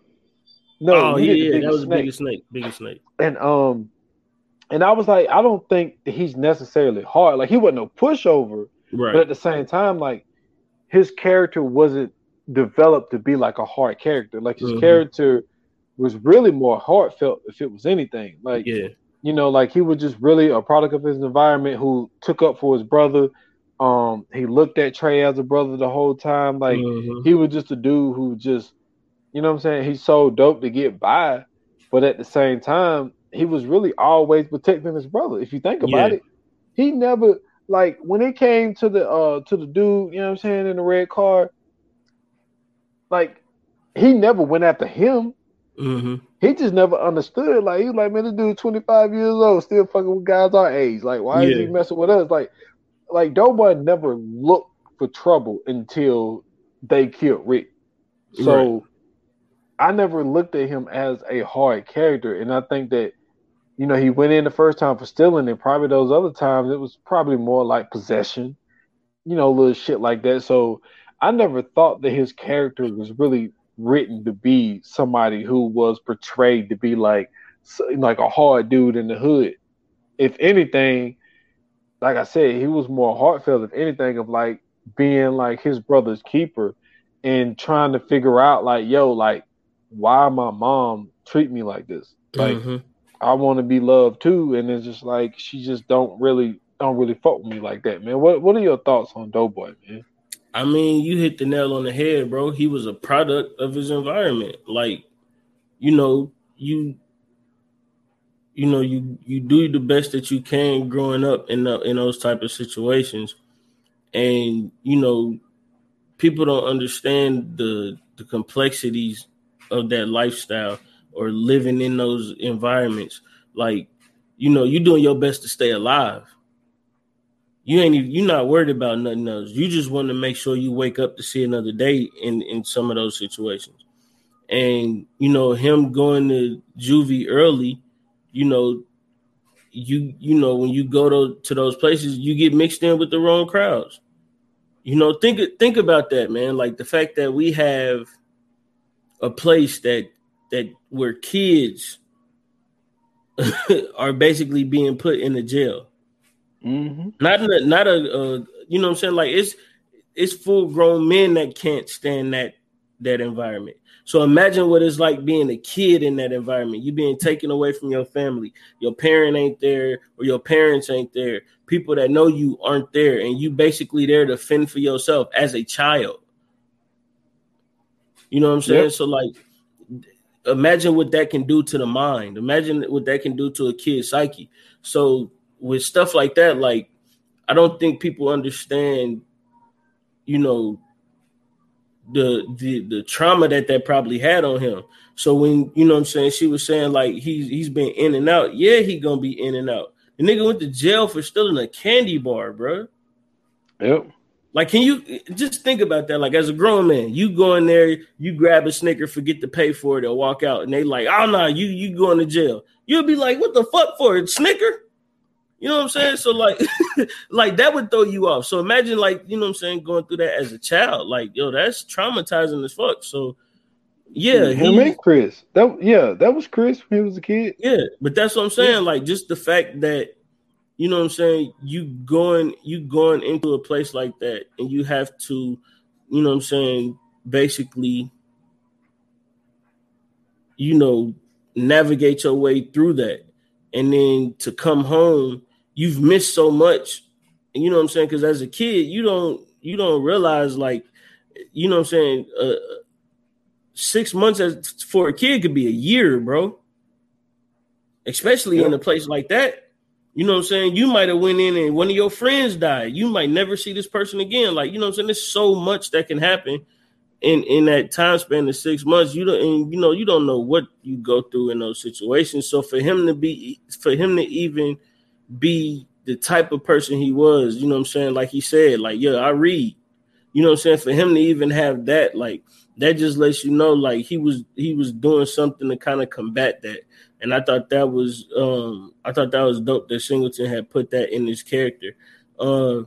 No, oh yeah, yeah, that was snake. biggest snake, biggest snake. And um, and I was like, I don't think he's necessarily hard. Like he wasn't no pushover, right? But at the same time, like his character wasn't developed to be like a hard character. Like his mm-hmm. character was really more heartfelt if it was anything. Like, yeah. you know, like he was just really a product of his environment who took up for his brother. Um, he looked at Trey as a brother the whole time. Like mm-hmm. he was just a dude who just, you know what I'm saying? He's so dope to get by, but at the same time, he was really always protecting his brother. If you think about yeah. it, he never like when it came to the uh to the dude, you know what I'm saying, in the red car, like he never went after him. Mm-hmm. He just never understood. Like he was like, man, this dude 25 years old, still fucking with guys our age. Like, why yeah. is he messing with us? Like, like Doughboy never looked for trouble until they killed Rick. So right. I never looked at him as a hard character, and I think that you know he went in the first time for stealing, and probably those other times it was probably more like possession, you know, little shit like that. So I never thought that his character was really written to be somebody who was portrayed to be like like a hard dude in the hood. If anything, like I said, he was more heartfelt. If anything, of like being like his brother's keeper and trying to figure out like, yo, like why my mom treat me like this? Like mm-hmm. I want to be loved too, and it's just like she just don't really don't really fuck with me like that, man. What what are your thoughts on Doughboy, man? I mean, you hit the nail on the head, bro. He was a product of his environment. Like, you know, you you know, you you do the best that you can growing up in the, in those type of situations. And you know, people don't understand the the complexities of that lifestyle or living in those environments. Like, you know, you're doing your best to stay alive you ain't even, you're not worried about nothing else. You just want to make sure you wake up to see another day in in some of those situations. And you know him going to juvie early, you know, you you know when you go to, to those places, you get mixed in with the wrong crowds. You know, think think about that, man. Like the fact that we have a place that that where kids are basically being put in the jail Mm-hmm. Not a, not a, uh, you know what I'm saying? Like it's it's full grown men that can't stand that that environment. So imagine what it's like being a kid in that environment. You being taken away from your family. Your parent ain't there, or your parents ain't there. People that know you aren't there, and you basically there to fend for yourself as a child. You know what I'm saying? Yep. So like imagine what that can do to the mind. Imagine what that can do to a kid's psyche. So with stuff like that, like I don't think people understand, you know, the the the trauma that that probably had on him. So when you know I'm saying, she was saying like he's he's been in and out. Yeah, he gonna be in and out. The nigga went to jail for stealing a candy bar, bro. Yep. Like, can you just think about that? Like, as a grown man, you go in there, you grab a snicker, forget to pay for it, or walk out, and they like, oh no, you you going to jail. You'll be like, what the fuck for a snicker? You know what I'm saying? So like, like that would throw you off. So imagine like, you know what I'm saying, going through that as a child. Like, yo, that's traumatizing as fuck. So yeah, him and Chris. That yeah, that was Chris when he was a kid. Yeah, but that's what I'm saying. Yeah. Like just the fact that you know what I'm saying, you going you going into a place like that and you have to, you know what I'm saying, basically, you know, navigate your way through that. And then to come home you've missed so much. You know what I'm saying? Because as a kid, you don't you don't realize like, you know what I'm saying. Uh, six months as for a kid could be a year, bro. especially yep. in a place like that. You know what I'm saying? You might have went in and one of your friends died. You might never see this person again. Like, you know what I'm saying? There's so much that can happen in in that time span of six months. You don't and you know, you don't know what you go through in those situations. So for him to be for him to even be the type of person he was, you know what I'm saying? Like he said, like, yeah, I read. You know what I'm saying? For him to even have that, like that just lets you know like he was he was doing something to kind of combat that and I thought that was um I thought that was dope that Singleton had put that in his character. Uh,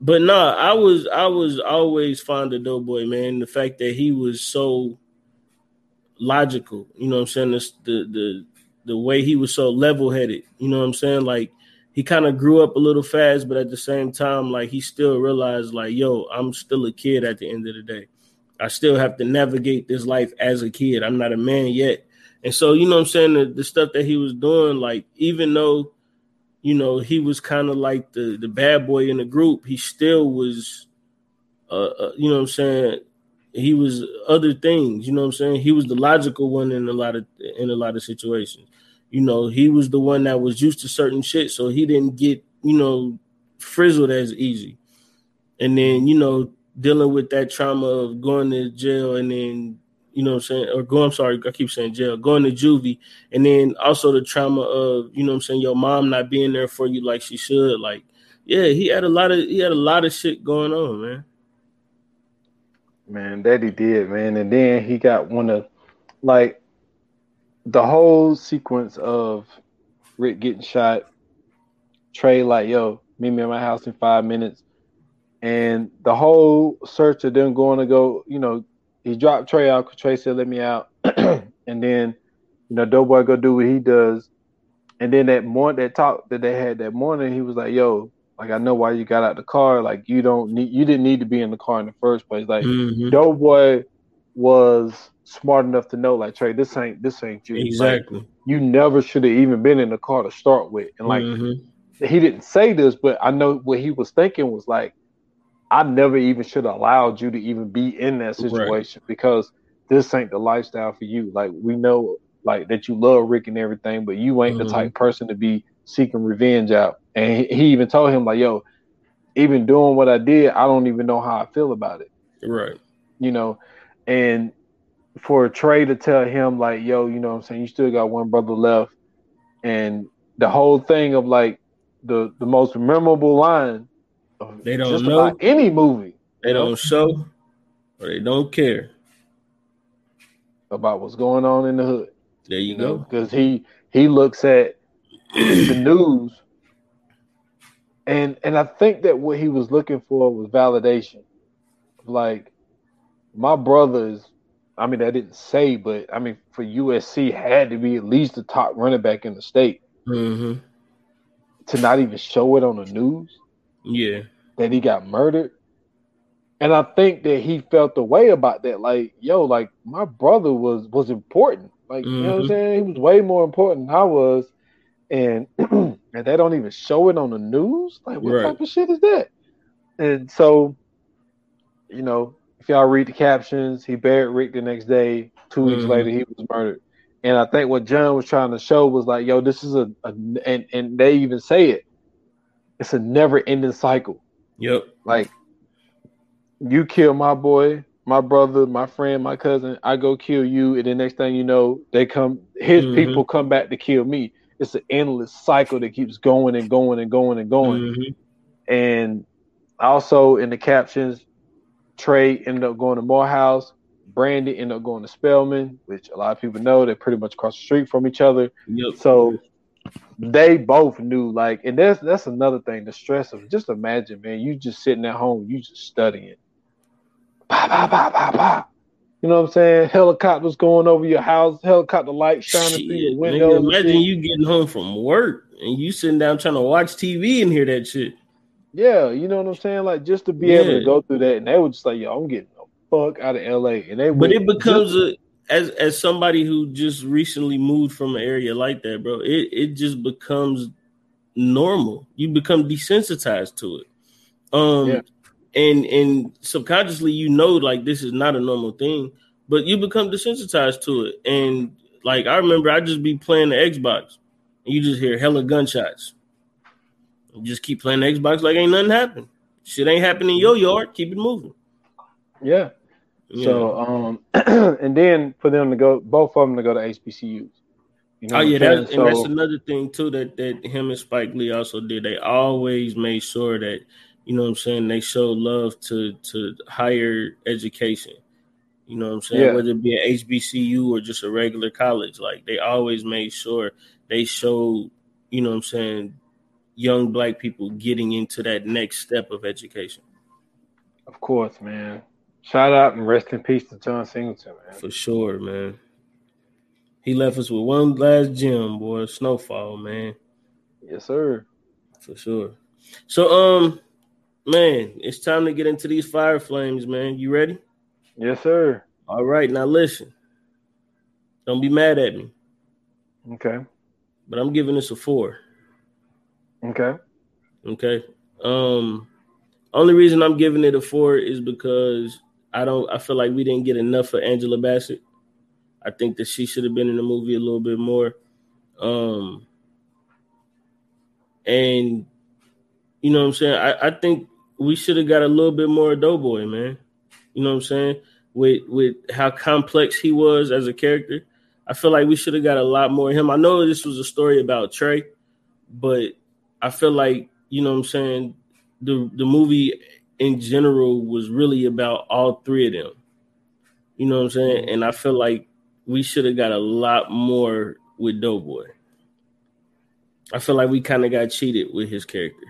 but nah, I was I was always fond of Doughboy, man. The fact that he was so logical, you know what I'm saying? This, the the the way he was so level headed, you know what I'm saying? Like he kind of grew up a little fast, but at the same time, like he still realized, like, yo, I'm still a kid at the end of the day. I still have to navigate this life as a kid. I'm not a man yet. And so, you know I'm saying? The, the stuff that he was doing, like, even though, you know, he was kind of like the, the bad boy in the group, he still was, uh, uh, you know I'm saying? He was other things, you know I'm saying? He was the logical one in a lot of in a lot of situations. You know, he was the one that was used to certain shit, so he didn't get, you know, frizzled as easy. And then, you know, dealing with that trauma of going to jail and then you know I'm saying, or go, I'm sorry, I keep saying jail, going to juvie, and then also the trauma of, you know I'm saying, your mom not being there for you like she should. Like, yeah, he had a lot of he had a lot of shit going on, man. Man, that he did, man. And then he got one of like the whole sequence of Rick getting shot, Trey like, yo, meet me at my house in five minutes. And the whole search of them going to go, you know, he dropped Trey out because Trey said, "Let me out," and then you know Doughboy go do what he does, and then that morning that talk that they had that morning, he was like, "Yo, like I know why you got out the car. Like you don't need, you didn't need to be in the car in the first place. Like mm-hmm. Doughboy was smart enough to know, like Trey, this ain't this ain't you. Exactly. Like, you never should have even been in the car to start with, and like." Mm-hmm. He didn't say this, but I know what he was thinking was like, I never even should have allowed you to even be in that situation right. because this ain't the lifestyle for you. Like we know like that you love Rick and everything, but you ain't mm-hmm. the type person to be seeking revenge out. And he, he, even told him like, yo, even doing what I did, I don't even know how I feel about it. Right. You know, and for Trey to tell him like, yo, you know what I'm saying, you still got one brother left. And the whole thing of like the the most memorable line they don't know any movie. They don't show or they don't care about what's going on in the hood. There you, you go. Because he he looks at the news and and I think that what he was looking for was validation. Like my brothers, I mean, I didn't say, but I mean, for USC had to be at least the top running back in the state. Mm-hmm. To not even show it on the news. Yeah. That he got murdered. And I think that he felt the way about that. Like, yo, like my brother was was important. Like, mm-hmm. you know what I'm mm-hmm. saying? He was way more important than I was. And and they don't even show it on the news. Like, what right. type of shit is that? And so, you know, if y'all read the captions, he buried Rick the next day. 2 weeks mm-hmm. later, he was murdered. And I think what John was trying to show was like, yo, this is a, a and and they even say it it's a never ending cycle. Yep. Like you kill my boy, my brother, my friend, my cousin, I go kill you, and the next thing you know, they come his mm-hmm. people come back to kill me. It's an endless cycle that keeps going and going and going and going. Mm-hmm. And also in the captions, Trey ended up going to Morehouse. Brandi ended up going to Spelman, which a lot of people know they're pretty much across the street from each other. Yep. So they both knew like and that's that's another thing the stress of just imagine man you just sitting at home you just studying bah, bah, bah, bah, bah. you know what i'm saying helicopters going over your house helicopter lights shining Shit, through your window imagine you getting home from work and you sitting down trying to watch tv and hear that shit yeah you know what i'm saying like just to be yeah. able to go through that and they would just like yo i'm getting the fuck out of la and they but it becomes just, a as as somebody who just recently moved from an area like that, bro, it, it just becomes normal. You become desensitized to it. Um yeah. and and subconsciously you know like this is not a normal thing, but you become desensitized to it. And like I remember I just be playing the Xbox and you just hear hella gunshots. Just keep playing Xbox like ain't nothing happened. Shit ain't happening in your yard. Keep it moving. Yeah. Yeah. So um, and then for them to go, both of them to go to HBCUs. You know oh yeah, that, saying? and that's another thing too that that him and Spike Lee also did. They always made sure that you know what I'm saying they showed love to to higher education. You know what I'm saying? Yeah. Whether it be an HBCU or just a regular college, like they always made sure they showed, you know what I'm saying, young black people getting into that next step of education. Of course, man. Shout out and rest in peace to John Singleton, man. For sure, man. He left us with one last gem, boy. Snowfall, man. Yes, sir. For sure. So, um, man, it's time to get into these fire flames, man. You ready? Yes, sir. All right, now listen. Don't be mad at me, Okay. but I'm giving this a four. Okay. Okay. Um, only reason I'm giving it a four is because I don't. I feel like we didn't get enough of Angela Bassett. I think that she should have been in the movie a little bit more. Um, and you know what I'm saying. I, I think we should have got a little bit more of Doughboy, man. You know what I'm saying? With with how complex he was as a character, I feel like we should have got a lot more of him. I know this was a story about Trey, but I feel like you know what I'm saying. The the movie in general was really about all three of them. You know what I'm saying? And I feel like we should have got a lot more with Doughboy. I feel like we kind of got cheated with his character.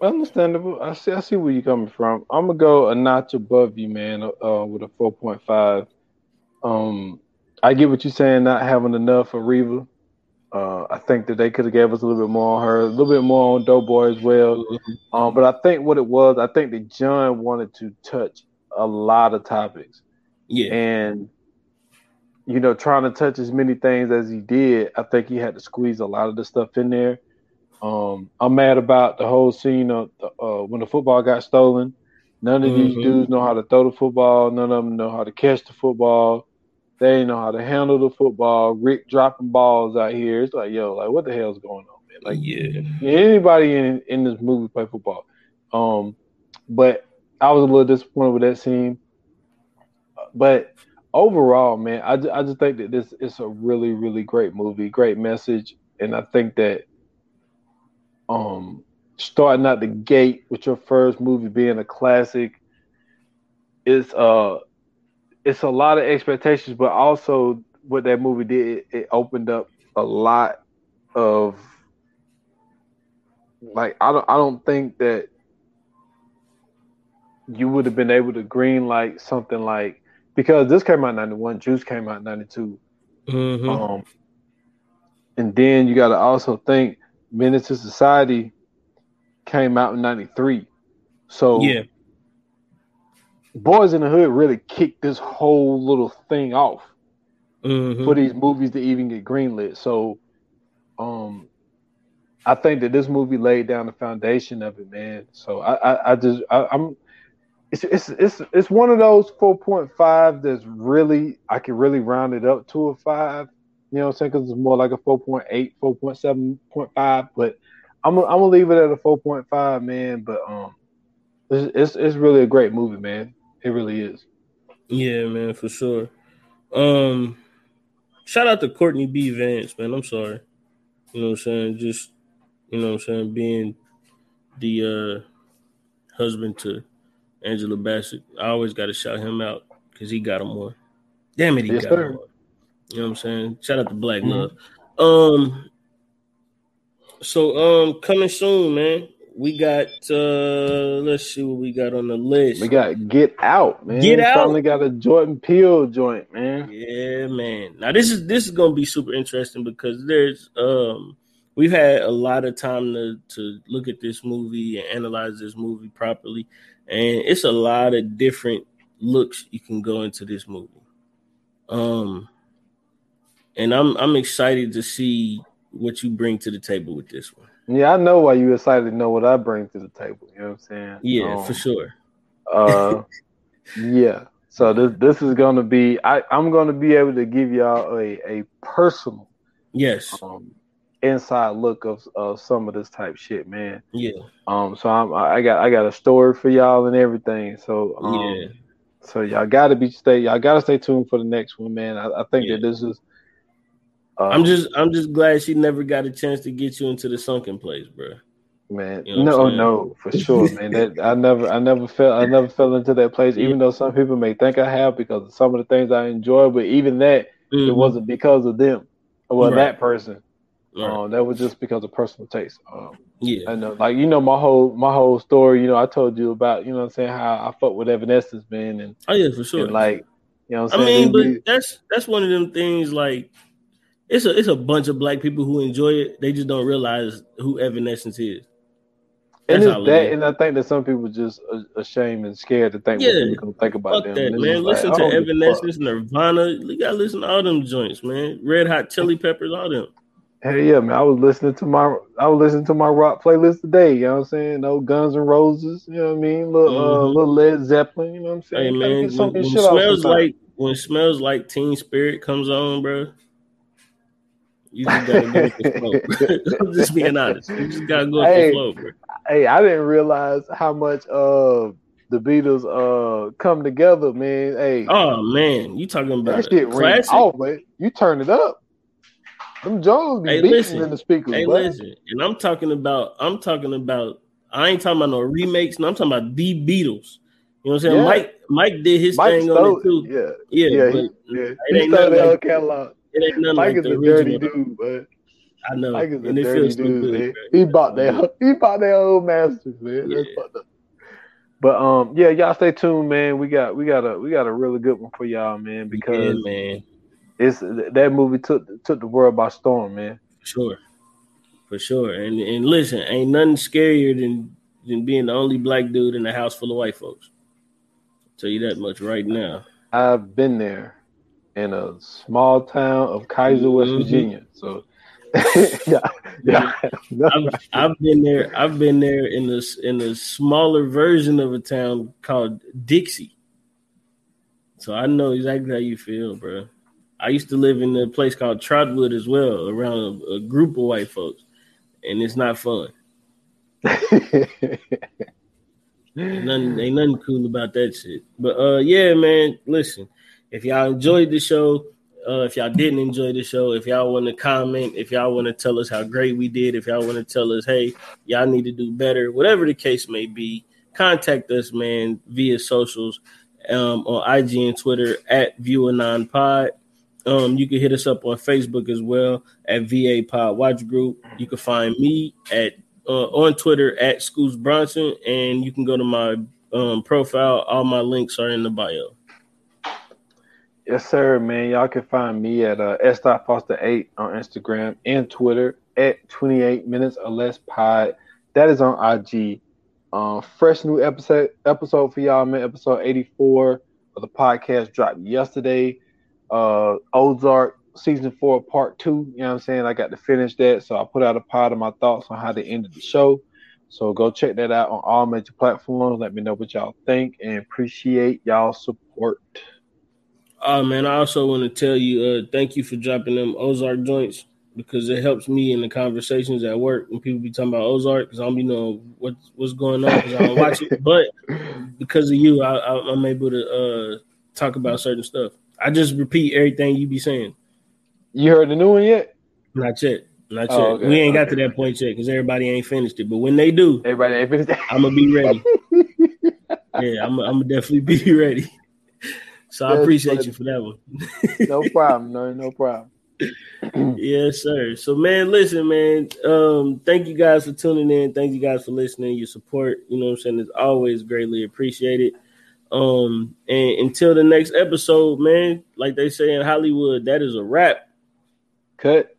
Understandable. I see. I see where you're coming from. I'm gonna go a notch above you, man. Uh, with a 4.5. Um, I get what you're saying. Not having enough of Reva. Uh, I think that they could have gave us a little bit more on her, a little bit more on Doughboy as well. Um, but I think what it was, I think that John wanted to touch a lot of topics, Yeah, and you know, trying to touch as many things as he did, I think he had to squeeze a lot of the stuff in there. Um, I'm mad about the whole scene of the, uh, when the football got stolen. None of these Mhm. dudes know how to throw the football. None of them know how to catch the football. They ain't know how to handle the football. Rick dropping balls out here. It's like, yo, like what the hell's going on, man? Like yeah, anybody in in this movie play football. Um, but I was a little disappointed with that scene. But overall, man, I, I just think that this is a really really great movie, great message, and I think that um starting out the gate with your first movie being a classic is uh it's a lot of expectations, but also what that movie did, it, opened up a lot of like I don't I don't think that you would have been able to green light something like because this came out in 91, Juice came out in 92. Mhm. Um and then you gotta also think Menace II Society came out in 93. So yeah, Boyz N the Hood really kicked this whole little thing off. Mhm. for these movies to even get greenlit. So, um, I think that this movie laid down the foundation of it, man. So I, I, I just, I, I'm, it's, it's, it's, it's one of those four point five that's really, I can really round it up to a five. You know what I'm saying? Because it's more like a 4.8, 4.7.5. But I'm, gonna- I'm gonna leave it at a 4.5, man. But um, it's, it's, it's really a great movie, man. It really is. yeah, man, for sure. Um, shout out to Courtney B. Vance, man. I'm sorry. You know what I'm saying? Just you know what I'm saying, being the uh husband to Angela Bassett. I always gotta shout him out because he got him one. Damn it, he Yes, got sir. him one. You know what I'm saying? Shout out to Black Mhm. Love. Um so um coming soon, man. We got uh let's see what we got on the list. We got Get Out, man. Get Out. Finally got a Jordan Peele joint, man. Yeah, man. Now this is this is gonna be super interesting because there's um we've had a lot of time to to look at this movie and analyze this movie properly, and it's a lot of different looks you can go into this movie. Um, and I'm I'm excited to see what you bring to the table with this one. Yeah, I know why you excited to know what I bring to the table. You know what I'm saying? Yeah, Um, for sure. Uh, yeah. So this this is gonna be I I'm gonna be able to give y'all a a personal Yes. Um, inside look of of some of this type shit, man. Yeah. Um, so I'm I got I got a story for y'all and everything. So um, Yeah. so y'all gotta be stay y'all gotta stay tuned for the next one, man. I, I think Yeah. that this is. Uh, I'm just I'm just glad she never got a chance to get you into the sunken place, bro. man. you know no, no, for sure, man. That I never I never felt I never fell into that place, even though some people may think I have because of some of the things I enjoy. But even that, it Mhm. wasn't because of them. Well, Right. that person. Right. Um, that was just because of personal taste. Um, yeah. I know, like you know, my whole my whole story. You know, I told you about. You know, what I'm saying how I fuck with Evanescence, man, and, Oh yeah, for sure. and like, you know, what I I'm saying. mean, but that's that's one of them things. Like, it's a it's a bunch of black people who enjoy it. They just don't realize who Evanescence is. and That's it's all it that, and I think that some people just ashamed and scared to think Yeah. what think about them. that, man. just like, Listen to don't give a fuck. Evanescence, Nirvana. You gotta listen to all them joints, man. Red Hot Chili Peppers, all them. Hell yeah, man! I was listening to my I was listening to my rock playlist today. You know what I'm saying? No Guns and Roses. You know what I mean? Little uh, Mhm. little Led Zeppelin. You know what I'm saying? Hey man, when, when smells like when smells like Teen Spirit comes on, bro. You just gotta go with the flow. I'm just being honest. You just gotta go with Hey. the flow, bro. Hey, I didn't realize how much uh the Beatles uh come together, man. Hey, Oh man, you talking about that shit classic? off, man. You turn it up. Them Jones be Hey, beating listen. in the speakers, Hey, boy. listen, and I'm talking about, I'm talking about, I ain't talking about no remakes. No, I'm talking about the Beatles. You know what I'm saying? Yeah. Mike, Mike did his Mike thing on it too. Yeah, Yeah, yeah, but he, yeah. it He ain't nothing like, catalog. It ain't nothing Mike like is the a dirty dude, but I know, Mike is a it dirty feels dude, man. He bought that. He bought their old masters, man. Yeah. But um, yeah, y'all stay tuned, man. We got we got a we got a really good one for y'all, man, Yeah, because man, it's that movie took took the world by storm, man. for sure, for sure. And and listen, ain't nothing scarier than than being the only black dude in a house full of white folks. tell you that much right now. I've been there in a small town of Keyser, West Mhm. Virginia. So yeah, yeah. I've, I've been there. I've been there in this in a smaller version of a town called Dixie. So I know exactly how you feel, bro. I used to live in a place called Trotwood as well, around a, a group of white folks, and it's not fun. Ain't nothing, ain't nothing cool about that shit. But uh, yeah, man. Listen, if y'all enjoyed the show, uh, if y'all didn't enjoy the show, if y'all want to comment, if y'all want to tell us how great we did, if y'all want to tell us, hey, y'all need to do better, whatever the case may be, contact us, man, via socials, um, on IG and Twitter at ViewAnon Pod. Um, you can hit us up on Facebook as well at VA Pod Watch Group. You can find me at uh, on Twitter at Scoots Bronson, and you can go to my um, profile. All my links are in the bio. Yes, sir, man. Y'all can find me at uh. Foster eight on Instagram and Twitter at twenty eight minutes or less pod. That is on IG. Um, fresh new episode episode for y'all, man. Episode eighty four of the podcast dropped yesterday. Uh, Ozark season four part two. You know what I'm saying? I got to finish that, so I put out a pod of my thoughts on how they ended the show. So go check that out on all major platforms. Let me know what y'all think and appreciate y'all support. Oh man, I also want to tell you, uh, thank you for dropping them Ozark joints because it helps me in the conversations at work when people be talking about Ozark because I don't be knowing what what's going on because I don't watch it. But because of you, I, I, I'm able to uh, talk about certain stuff. I just repeat everything you be saying. You heard the new one yet? Not yet, not yet. Oh, okay, we ain't got okay. to that point yet because everybody ain't finished it. But when they do, Everybody ain't finished. I'm gonna be ready. yeah, I'm, I'm gonna definitely be ready. So I appreciate you for that one. no problem. No, no problem. Yes, sir. So, man, listen, man. Um, thank you guys for tuning in. Thank you guys for listening. Your support, you know what I'm saying, is always greatly appreciated. Um, and until the next episode, man, like they say in Hollywood, that is a wrap. Cut.